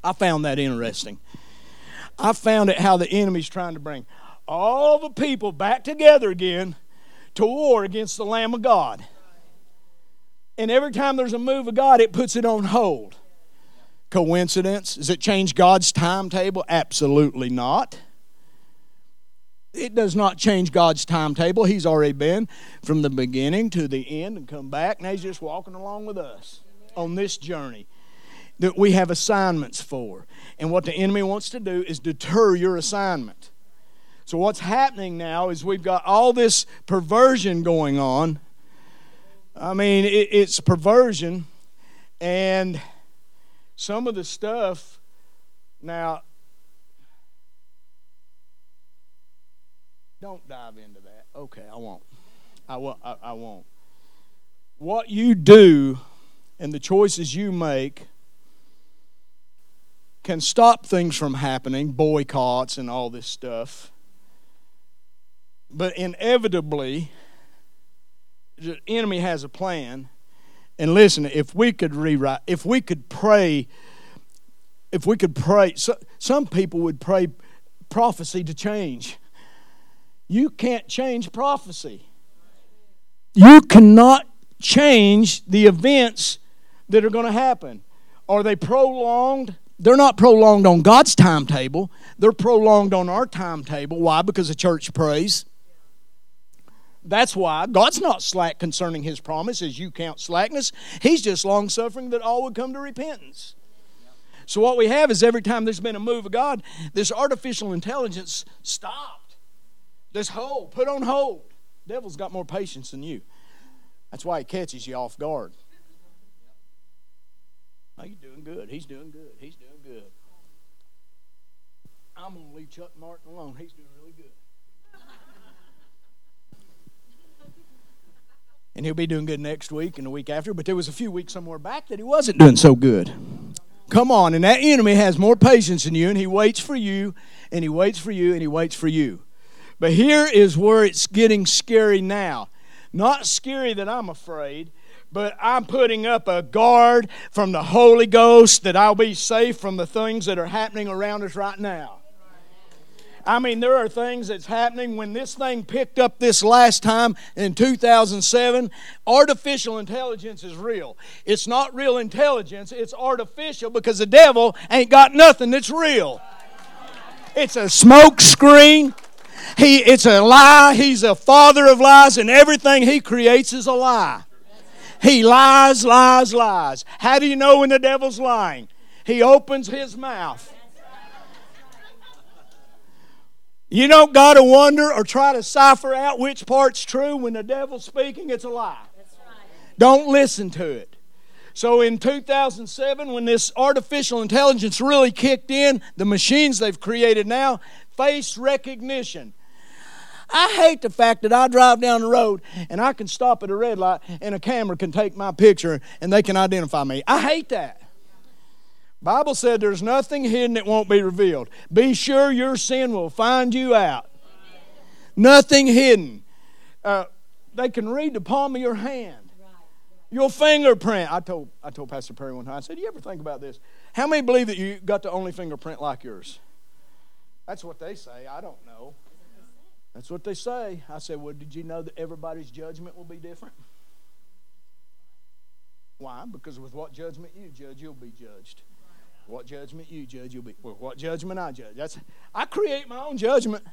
I found that interesting. I found it how the enemy's trying to bring all the people back together again to war against the Lamb of God. And every time there's a move of God, it puts it on hold. Coincidence? Does it change God's timetable? Absolutely not. It does not change God's timetable. He's already been from the beginning to the end and come back. Now He's just walking along with us on this journey that we have assignments for. And what the enemy wants to do is deter your assignment. So, what's happening now is we've got all this perversion going on. I mean, it, it's perversion, and some of the stuff now Don't dive into that. Okay, I won't. I won't. I, I won't. What you do and the choices you make can stop things from happening, boycotts and all this stuff. But inevitably, the enemy has a plan. And listen, if we could rewrite, if we could pray, if we could pray, so, some people would pray prophecy to change. You can't change prophecy. You cannot change the events that are going to happen. Are they prolonged? They're not prolonged on God's timetable. They're prolonged on our timetable. Why? Because the church prays. That's why God's not slack concerning his promise as you count slackness. He's just long suffering that all would come to repentance. So, what we have is every time there's been a move of God, this artificial intelligence stopped. This hold, put on hold. Devil's got more patience than you. That's why he catches you off guard. Oh, you're doing good. He's doing good. He's doing good. I'm going to leave Chuck Martin alone. He's doing really good. and he'll be doing good next week and the week after. But there was a few weeks somewhere back that he wasn't doing so good. Come on, and that enemy has more patience than you, and he waits for you, and he waits for you, and he waits for you. But here is where it's getting scary now. Not scary that I'm afraid, but I'm putting up a guard from the Holy Ghost that I'll be safe from the things that are happening around us right now. I mean, there are things that's happening when this thing picked up this last time in 2007. Artificial intelligence is real. It's not real intelligence, it's artificial because the devil ain't got nothing that's real. It's a smoke screen. He, it's a lie. He's a father of lies, and everything he creates is a lie. He lies, lies, lies. How do you know when the devil's lying? He opens his mouth. You don't got to wonder or try to cipher out which part's true. When the devil's speaking, it's a lie. Don't listen to it. So in 2007, when this artificial intelligence really kicked in, the machines they've created now, face recognition. I hate the fact that I drive down the road and I can stop at a red light and a camera can take my picture and they can identify me. I hate that. Bible said there's nothing hidden that won't be revealed. Be sure your sin will find you out. Nothing hidden. Uh, they can read the palm of your hand. Your fingerprint. I told I told Pastor Perry one time. I said, "Do "You ever think about this? How many believe that you got the only fingerprint like yours?" That's what they say. I don't know. That's what they say. I said, Well, did you know that everybody's judgment will be different? Why? Because with what judgment you judge, you'll be judged. What judgment you judge, you'll be. Well, what judgment I judge. That's I create my own judgment.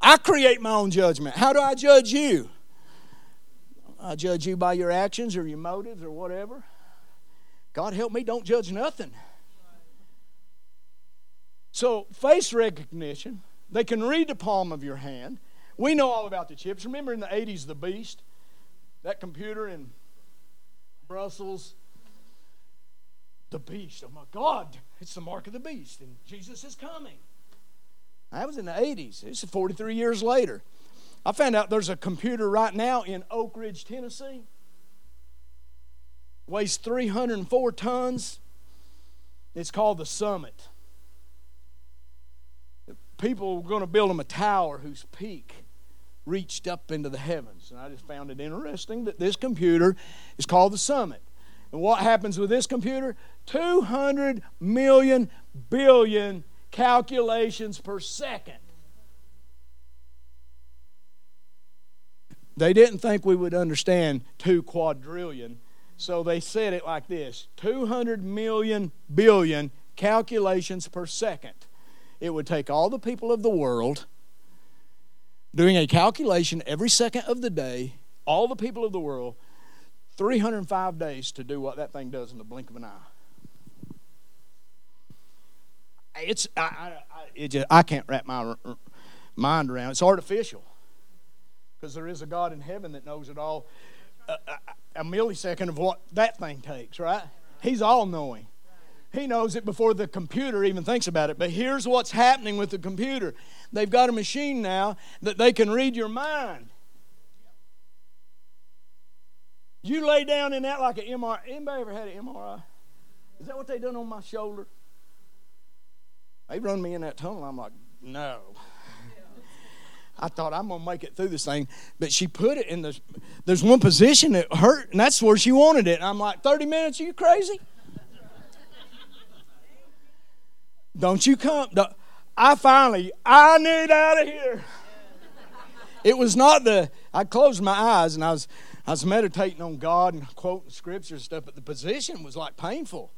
I create my own judgment. How do I judge you? I judge you by your actions or your motives or whatever. God help me, don't judge nothing. So, face recognition, they can read the palm of your hand. We know all about the chips. Remember in the 80s, the Beast? That computer in Brussels? The Beast. Oh my God, it's the mark of the beast, and Jesus is coming. That was in the 80s. It's 43 years later. I found out there's a computer right now in Oak Ridge, Tennessee. Weighs 304 tons. It's called the Summit people were going to build him a tower whose peak reached up into the heavens. And I just found it interesting that this computer is called the Summit. And what happens with this computer? 200 million billion calculations per second. They didn't think we would understand two quadrillion, so they said it like this 200 million billion calculations per second it would take all the people of the world doing a calculation every second of the day, all the people of the world, 305 days to do what that thing does in the blink of an eye. It's I, I, it just, I can't wrap my mind around. It's artificial because there is a God in heaven that knows it all. A, a, a millisecond of what that thing takes, right? He's all knowing. He knows it before the computer even thinks about it. But here's what's happening with the computer they've got a machine now that they can read your mind. You lay down in that like an MRI. Anybody ever had an MRI? Is that what they done on my shoulder? They run me in that tunnel. I'm like, no. I thought I'm gonna make it through this thing, but she put it in the. There's one position that hurt, and that's where she wanted it. And I'm like, 30 minutes? Are you crazy? Don't you come. I finally, I need out of here. It was not the, I closed my eyes and I was, I was meditating on God and quoting scripture and stuff, but the position was like painful.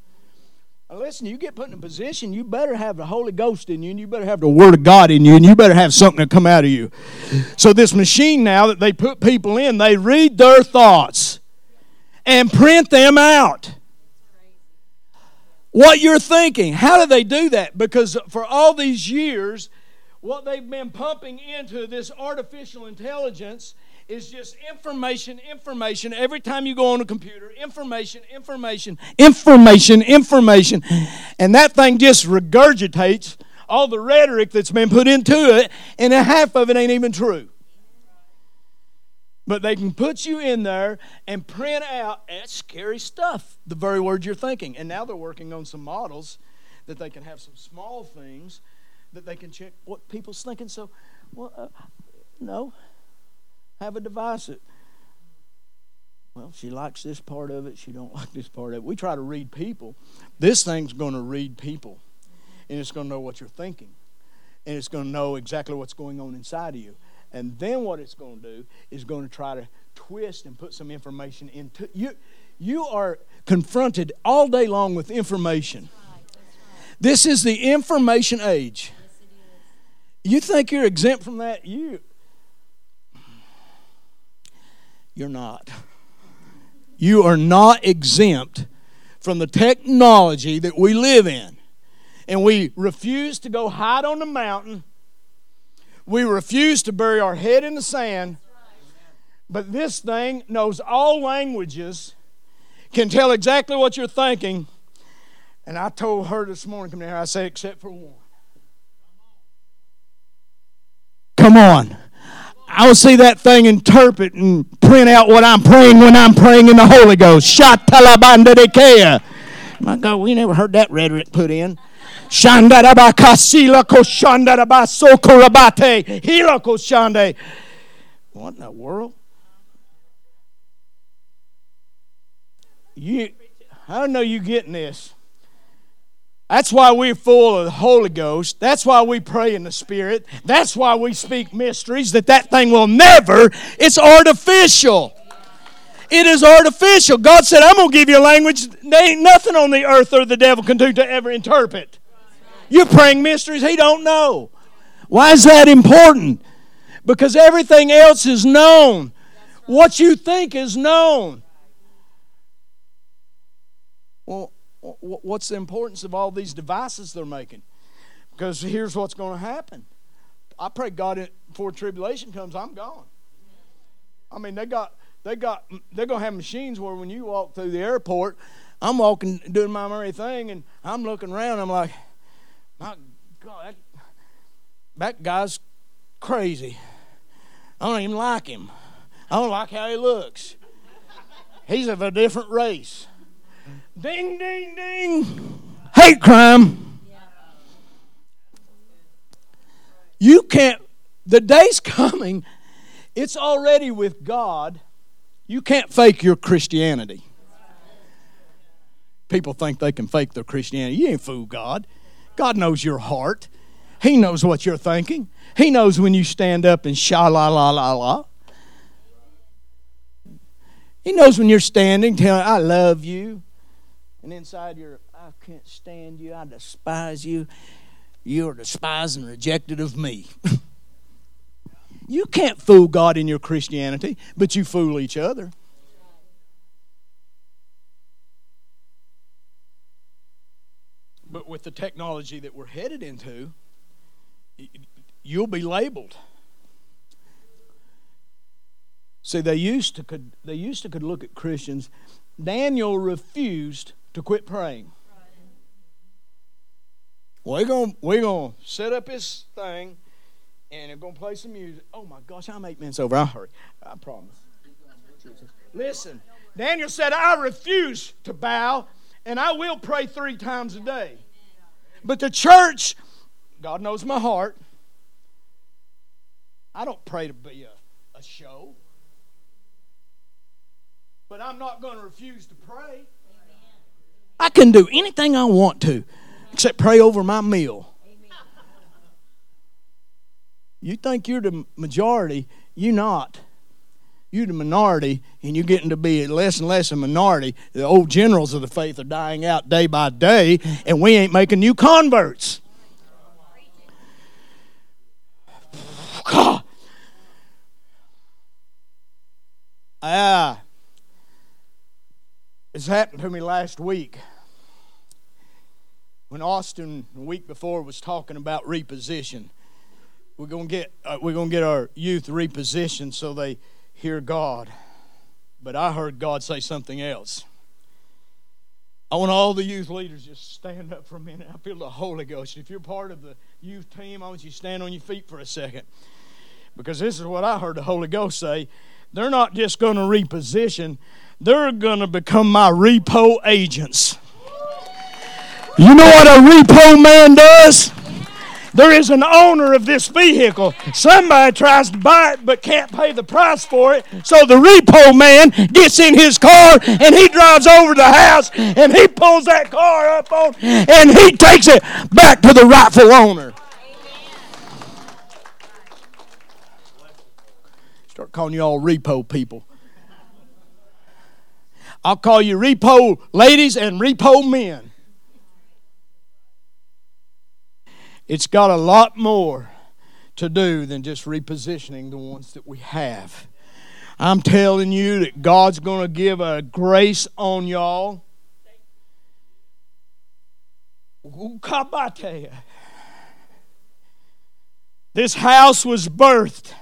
Now listen, you get put in a position, you better have the Holy Ghost in you, and you better have the Word of God in you, and you better have something to come out of you. So, this machine now that they put people in, they read their thoughts and print them out what you're thinking. How do they do that? Because for all these years, what they've been pumping into this artificial intelligence is just information, information. Every time you go on a computer, information, information, information, information. And that thing just regurgitates all the rhetoric that's been put into it, and half of it ain't even true. But they can put you in there and print out that scary stuff, the very words you're thinking. And now they're working on some models that they can have some small things that they can check what people's thinking. So, well, uh, no, have a device that. Well, she likes this part of it. She don't (laughs) like this part of it. We try to read people. This thing's going to read people, and it's going to know what you're thinking, and it's going to know exactly what's going on inside of you. And then what it's going to do is going to try to twist and put some information into you. You are confronted all day long with information. This is the information age. You think you're exempt from that? You you're not. You are not exempt from the technology that we live in. And we refuse to go hide on the mountain. We refuse to bury our head in the sand. But this thing knows all languages, can tell exactly what you're thinking. And I told her this morning, come here, I said, except for one. Come on. I will see that thing interpret and print out what I'm praying when I'm praying in the Holy Ghost. Shatalabandadekea. My God, we never heard that rhetoric put in. Shandarabakasila. What in the world? You, I don't know you getting this. That's why we're full of the Holy Ghost. That's why we pray in the Spirit. That's why we speak mysteries that that thing will never, it's artificial. It is artificial. God said, I'm going to give you a language there ain't nothing on the earth or the devil can do to ever interpret. You're praying mysteries he don't know. Why is that important? Because everything else is known. What you think is known. Well, what's the importance of all these devices they're making? Because here's what's going to happen. I pray God eh, before tribulation comes, I'm gone. I mean, they got they got they're gonna have machines where when you walk through the airport, I'm walking doing my merry thing, and I'm looking around. I'm like, my God, that, that guy's crazy. I don't even like him. I don't like how he looks. He's of a different race. Ding, ding, ding. Hate crime. You can't, the day's (laughs) coming, it's already with God. You can't fake your Christianity. People think they can fake their Christianity. You ain't fool God. God knows your heart. He knows what you're thinking. He knows when you stand up and sha la la la la. He knows when you're standing telling, I love you and inside you're, I can't stand you, I despise you, you are despised and rejected of me. (laughs) you can't fool God in your Christianity, but you fool each other. But with the technology that we're headed into, you'll be labeled. See, they used to could they used to could look at Christians. Daniel refused to quit praying. We're gonna we're gonna set up his thing and we're to play some music. Oh my gosh, I'm eight minutes over. I'll hurry. I promise. Listen, Daniel said, I refuse to bow and I will pray three times a day. But the church, God knows my heart, I don't pray to be a, a show. But I'm not going to refuse to pray. I can do anything I want to except pray over my meal. You think you're the majority, you're not. You're the minority, and you're getting to be less and less a minority. The old generals of the faith are dying out day by day, and we ain't making new converts. Ah. This happened to me last week when Austin the week before was talking about reposition. We're gonna get uh, we're gonna get our youth repositioned so they hear God. But I heard God say something else. I want all the youth leaders just stand up for a minute. I feel the Holy Ghost. If you're part of the youth team, I want you to stand on your feet for a second. Because this is what I heard the Holy Ghost say. They're not just going to reposition, they're going to become my repo agents. You know what a repo man does? There is an owner of this vehicle. Somebody tries to buy it but can't pay the price for it. So the repo man gets in his car and he drives over the house and he pulls that car up on and he takes it back to the rightful owner. Start calling you all repo people. I'll call you repo ladies and repo men. It's got a lot more to do than just repositioning the ones that we have. I'm telling you that God's going to give a grace on y'all. This house was birthed.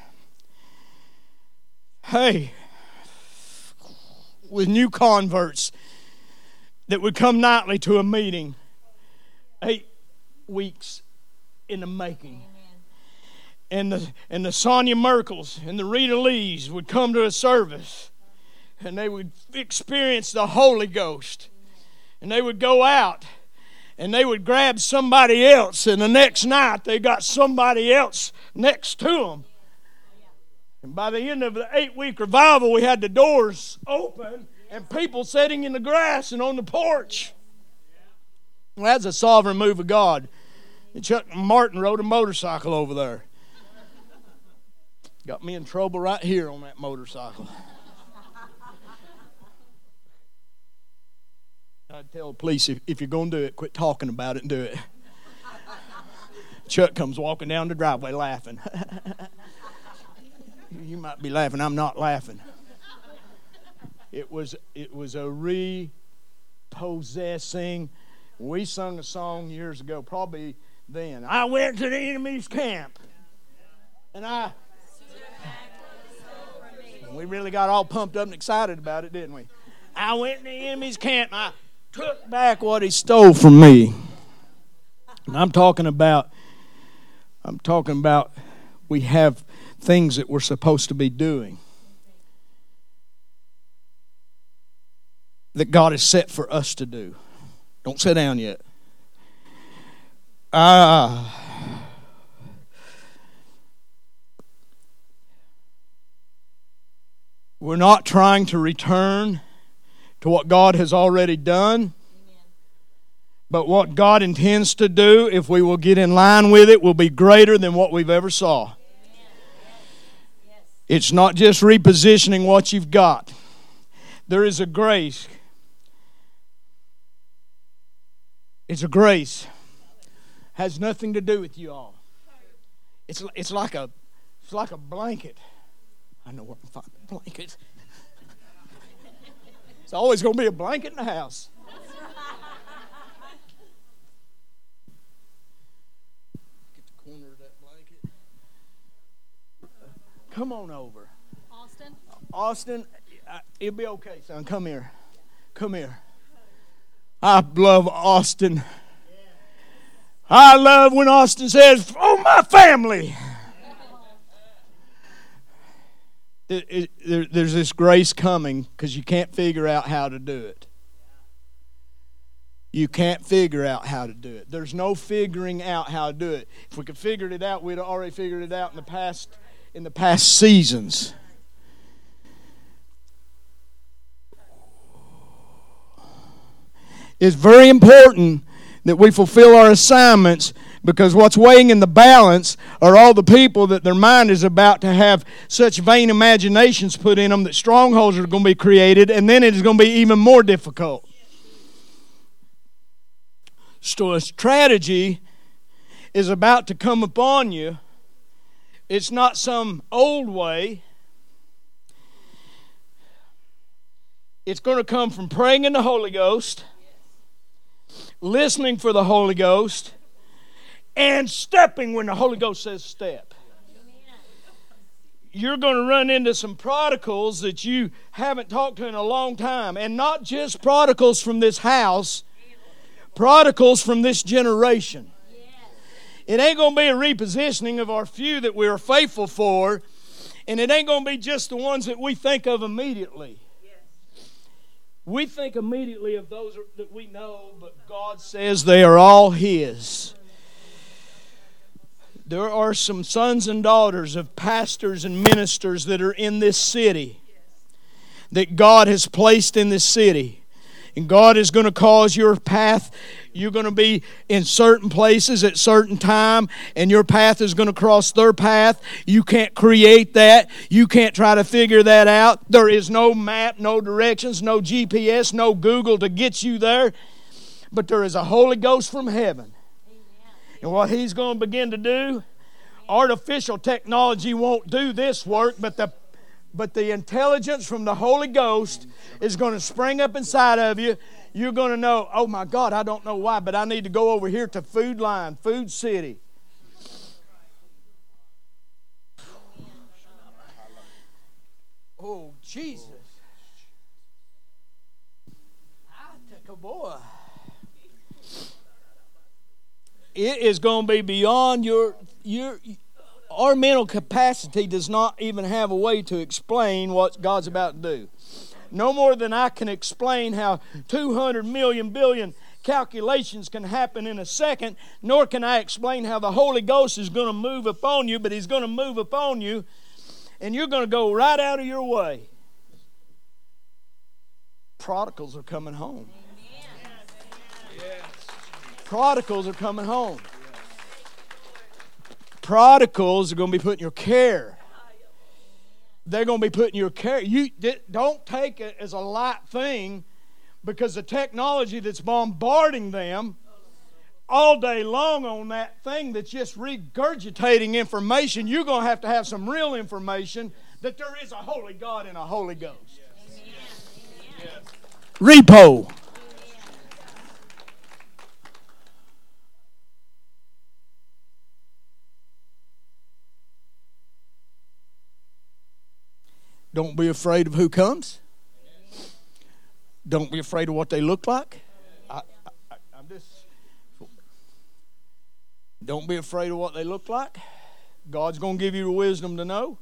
Hey, with new converts that would come nightly to a meeting. Eight weeks in the making. And the, and the Sonia Merkels and the Rita Lees would come to a service and they would experience the Holy Ghost. And they would go out and they would grab somebody else, and the next night they got somebody else next to them. And by the end of the eight week revival, we had the doors open and people sitting in the grass and on the porch. Well, that's a sovereign move of God. Chuck Martin rode a motorcycle over there. Got me in trouble right here on that motorcycle. I'd tell the police if, if you're going to do it, quit talking about it and do it. Chuck comes walking down the driveway laughing. (laughs) you might be laughing. I'm not laughing. It was it was a repossessing. We sung a song years ago, probably then. I went to the enemy's camp, and I. We really got all pumped up and excited about it, didn't we? I went to the enemy's camp. I took back what he stole from me. And I'm talking about. I'm talking about. We have things that we're supposed to be doing. that God has set for us to do. Don't sit down yet. Ah. We're not trying to return to what God has already done. But what God intends to do, if we will get in line with it, will be greater than what we've ever saw. It's not just repositioning what you've got. There is a grace It's a grace. Has nothing to do with you all. It's, it's like a it's like a blanket. I know where to find a blanket. (laughs) It's always going to be a blanket in the house. Get the corner of that blanket. Come on over. Austin? Austin, uh, it'll be okay, son. Come here. Come here. I love Austin. I love when Austin says, Oh, my family. There's this grace coming because you can't figure out how to do it. You can't figure out how to do it. There's no figuring out how to do it. If we could figure it out, we'd already figured it out in the past in the past seasons. It's very important that we fulfill our assignments because what's weighing in the balance are all the people that their mind is about to have such vain imaginations put in them that strongholds are going to be created, and then it is going to be even more difficult. So, a strategy is about to come upon you. It's not some old way. It's going to come from praying in the Holy Ghost listening for the Holy Ghost, and stepping when the Holy Ghost says step. You're going to run into some prodigals that you haven't talked to in a long time, and not just prodigals from this house, prodigals from this generation. It ain't going to be a repositioning of our few that we are faithful for, and it ain't going to be just the ones that we think of immediately. We think immediately of those that we know, but God says they are all His. There are some sons and daughters of pastors and ministers that are in this city that God has placed in this city. And God is going to cause your path you're going to be in certain places at certain time and your path is going to cross their path. You can't create that. You can't try to figure that out. There is no map, no directions, no GPS, no Google to get you there. But there is a Holy Ghost from heaven. And what he's going to begin to do, artificial technology won't do this work, but the but the intelligence from the Holy Ghost is going to spring up inside of you. You're going to know, oh my God, I don't know why, but I need to go over here to Food Line, Food City. Oh, Jesus. I take a boy. It is going to be beyond your your our mental capacity does not even have a way to explain what God's about to do. No more than I can explain how 200 million billion calculations can happen in a second, nor can I explain how the Holy Ghost is going to move upon you, but He's going to move upon you, and you're going to go right out of your way. Prodigals are coming home. Prodigals are coming home prodigals are going to be put in your care. They're going to be put in your care. You don't take it as a light thing because the technology that's bombarding them all day long on that thing that's just regurgitating information, you're going to have to have some real information that there is a holy God and a Holy Ghost. Repo. Don't be afraid of who comes. Don't be afraid of what they look like. I, I'm just. Don't be afraid of what they look like. God's going to give you the wisdom to know.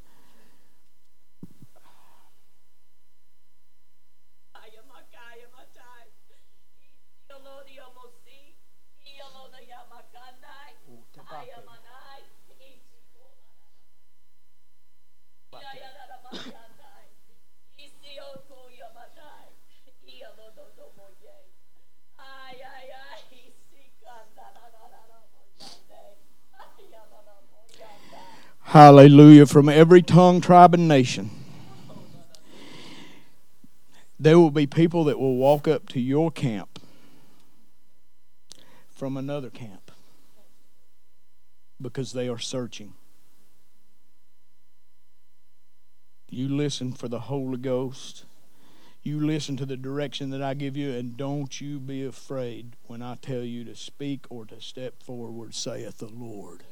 Hallelujah. From every tongue, tribe, and nation. There will be people that will walk up to your camp from another camp because they are searching. You listen for the Holy Ghost. You listen to the direction that I give you, and don't you be afraid when I tell you to speak or to step forward, saith the Lord.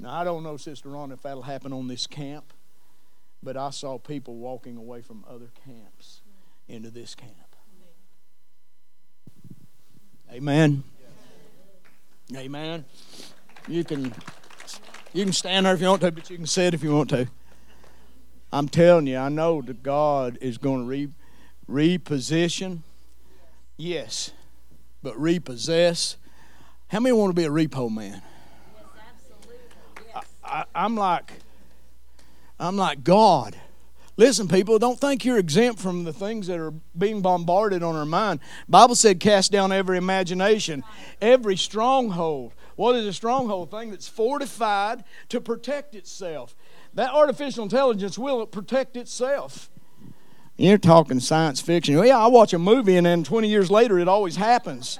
Now, I don't know, Sister Ron, if that'll happen on this camp, but I saw people walking away from other camps into this camp. Amen. Amen. You can you can stand there if you want to, but you can sit if you want to. I'm telling you, I know that God is going to re, reposition. Yes, but repossess. How many want to be a repo man? I'm like, I'm like God. Listen, people, don't think you're exempt from the things that are being bombarded on our mind. Bible said, cast down every imagination, every stronghold. What is a stronghold? Thing that's fortified to protect itself. That artificial intelligence will protect itself. You're talking science fiction. Yeah, I watch a movie and then 20 years later it always happens.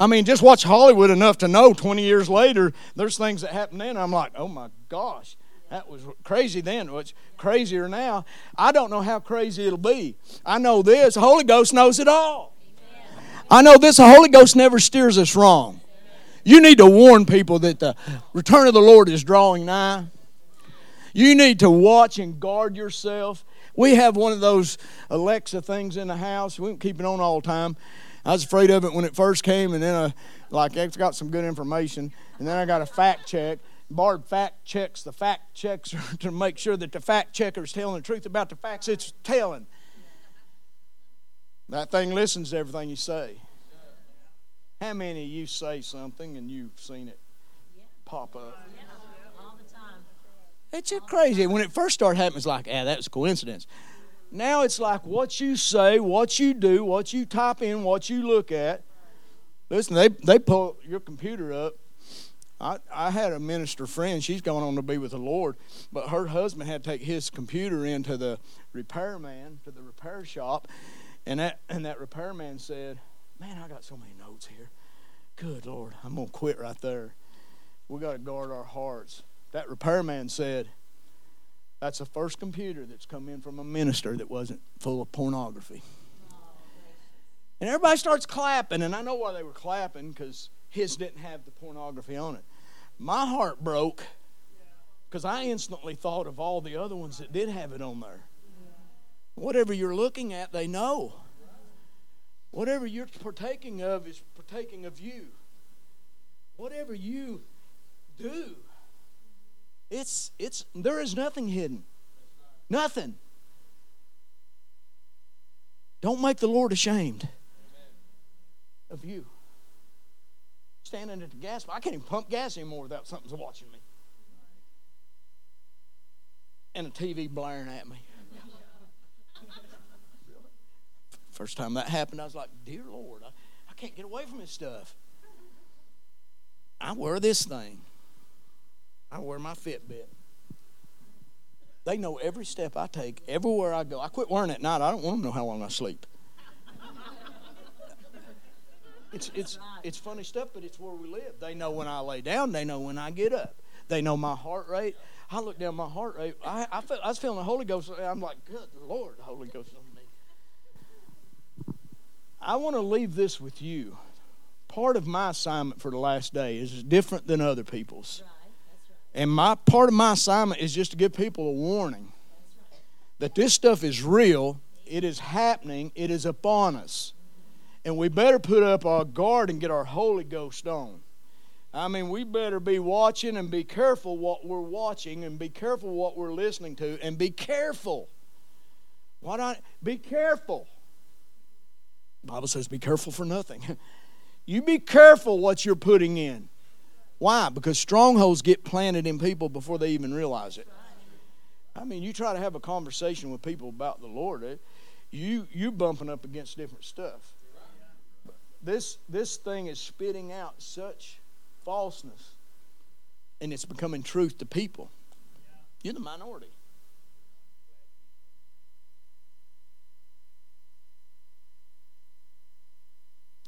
I mean, just watch Hollywood enough to know 20 years later there's things that happen then. I'm like, oh my gosh, that was crazy then. What's crazier now? I don't know how crazy it'll be. I know this the Holy Ghost knows it all. I know this the Holy Ghost never steers us wrong. You need to warn people that the return of the Lord is drawing nigh. You need to watch and guard yourself. We have one of those Alexa things in the house. We don't keep it on all the time. I was afraid of it when it first came, and then I, like it's got some good information, and then I got a fact check. Barb fact checks the fact checks (laughs) to make sure that the fact checker is telling the truth about the facts it's telling. That thing listens to everything you say. How many of you say something and you've seen it pop up? All the time. It's just crazy. When it first started happening, it's like, ah, that was a coincidence. Now it's like what you say, what you do, what you type in, what you look at. Listen, they, they pull your computer up. I, I had a minister friend, she's going on to be with the Lord, but her husband had to take his computer into the repairman, to the repair shop, and that, and that repairman said, Man, I got so many notes here. Good Lord, I'm going to quit right there. We got to guard our hearts. That repairman said, That's the first computer that's come in from a minister that wasn't full of pornography. And everybody starts clapping, and I know why they were clapping because his didn't have the pornography on it. My heart broke because I instantly thought of all the other ones that did have it on there. Whatever you're looking at, they know. Whatever you're partaking of is partaking of you. Whatever you do, it's it's there is nothing hidden. Nothing. Don't make the Lord ashamed of you. Standing at the gas, I can't even pump gas anymore without something's watching me. And a TV blaring at me. (laughs) First time that happened, I was like, Dear Lord, I, I can't get away from this stuff. I wear this thing. I wear my Fitbit. They know every step I take, everywhere I go. I quit wearing it at night. I don't want them to know how long I sleep. It's, it's, it's funny stuff, but it's where we live. They know when I lay down, they know when I get up. They know my heart rate. I look down my heart rate. I, I, felt, I was feeling the Holy Ghost. I'm like, good Lord, the Holy Ghost on me. I want to leave this with you. Part of my assignment for the last day is different than other people's. And my part of my assignment is just to give people a warning that this stuff is real, it is happening, it is upon us. And we better put up our guard and get our Holy Ghost on. I mean, we better be watching and be careful what we're watching and be careful what we're listening to and be careful. Why not? Be careful. The Bible says be careful for nothing. (laughs) you be careful what you're putting in. Why? Because strongholds get planted in people before they even realize it. I mean, you try to have a conversation with people about the Lord, you you bumping up against different stuff. This this thing is spitting out such falseness, and it's becoming truth to people. You're the minority.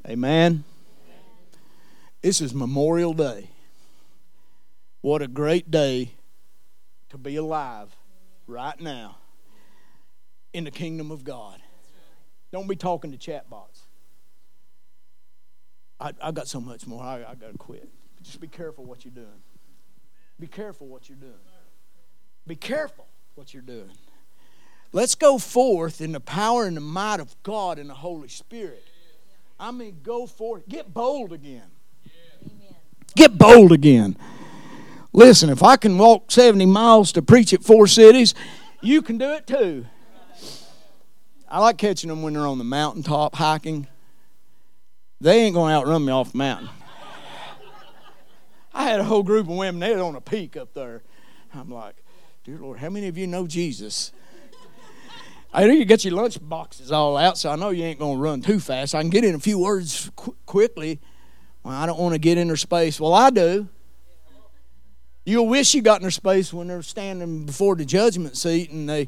Amen. This is Memorial Day. What a great day to be alive right now in the kingdom of God. Don't be talking to chatbots. I, I got so much more. I, I got to quit. Just be careful what you're doing. Be careful what you're doing. Be careful what you're doing. Let's go forth in the power and the might of God and the Holy Spirit. I mean, go forth. Get bold again. Get bold again. Listen, if I can walk 70 miles to preach at four cities, you can do it too. I like catching them when they're on the mountaintop hiking. They ain't going to outrun me off the mountain. I had a whole group of women, they on a peak up there. I'm like, dear Lord, how many of you know Jesus? I know you get your lunch boxes all out, so I know you ain't going to run too fast. I can get in a few words qu- quickly. Well, I don't want to get in their space. Well, I do. You'll wish you got in their space when they're standing before the judgment seat and they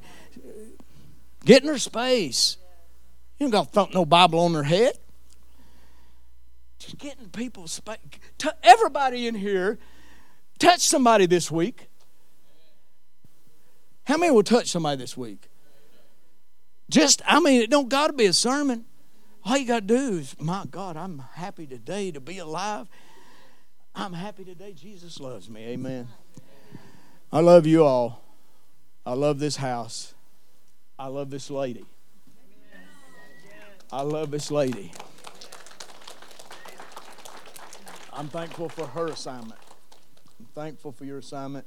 get in their space. You don't got to thump no Bible on their head. Just getting people space. Everybody in here touch somebody this week. How many will touch somebody this week? Just, I mean, it don't got to be a sermon. All you got to do is, my God, I'm happy today to be alive. I'm happy today. Jesus loves me. Amen. I love you all. I love this house. I love this lady. I love this lady. I'm thankful for her assignment. I'm thankful for your assignment.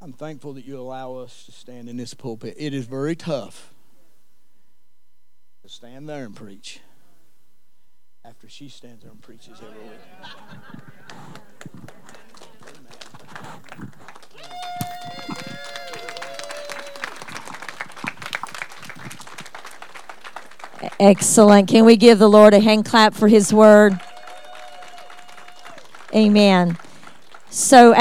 I'm thankful that you allow us to stand in this pulpit. It is very tough to stand there and preach after she stands there and preaches every week. Excellent. Can we give the Lord a hand clap for his word? Amen. So,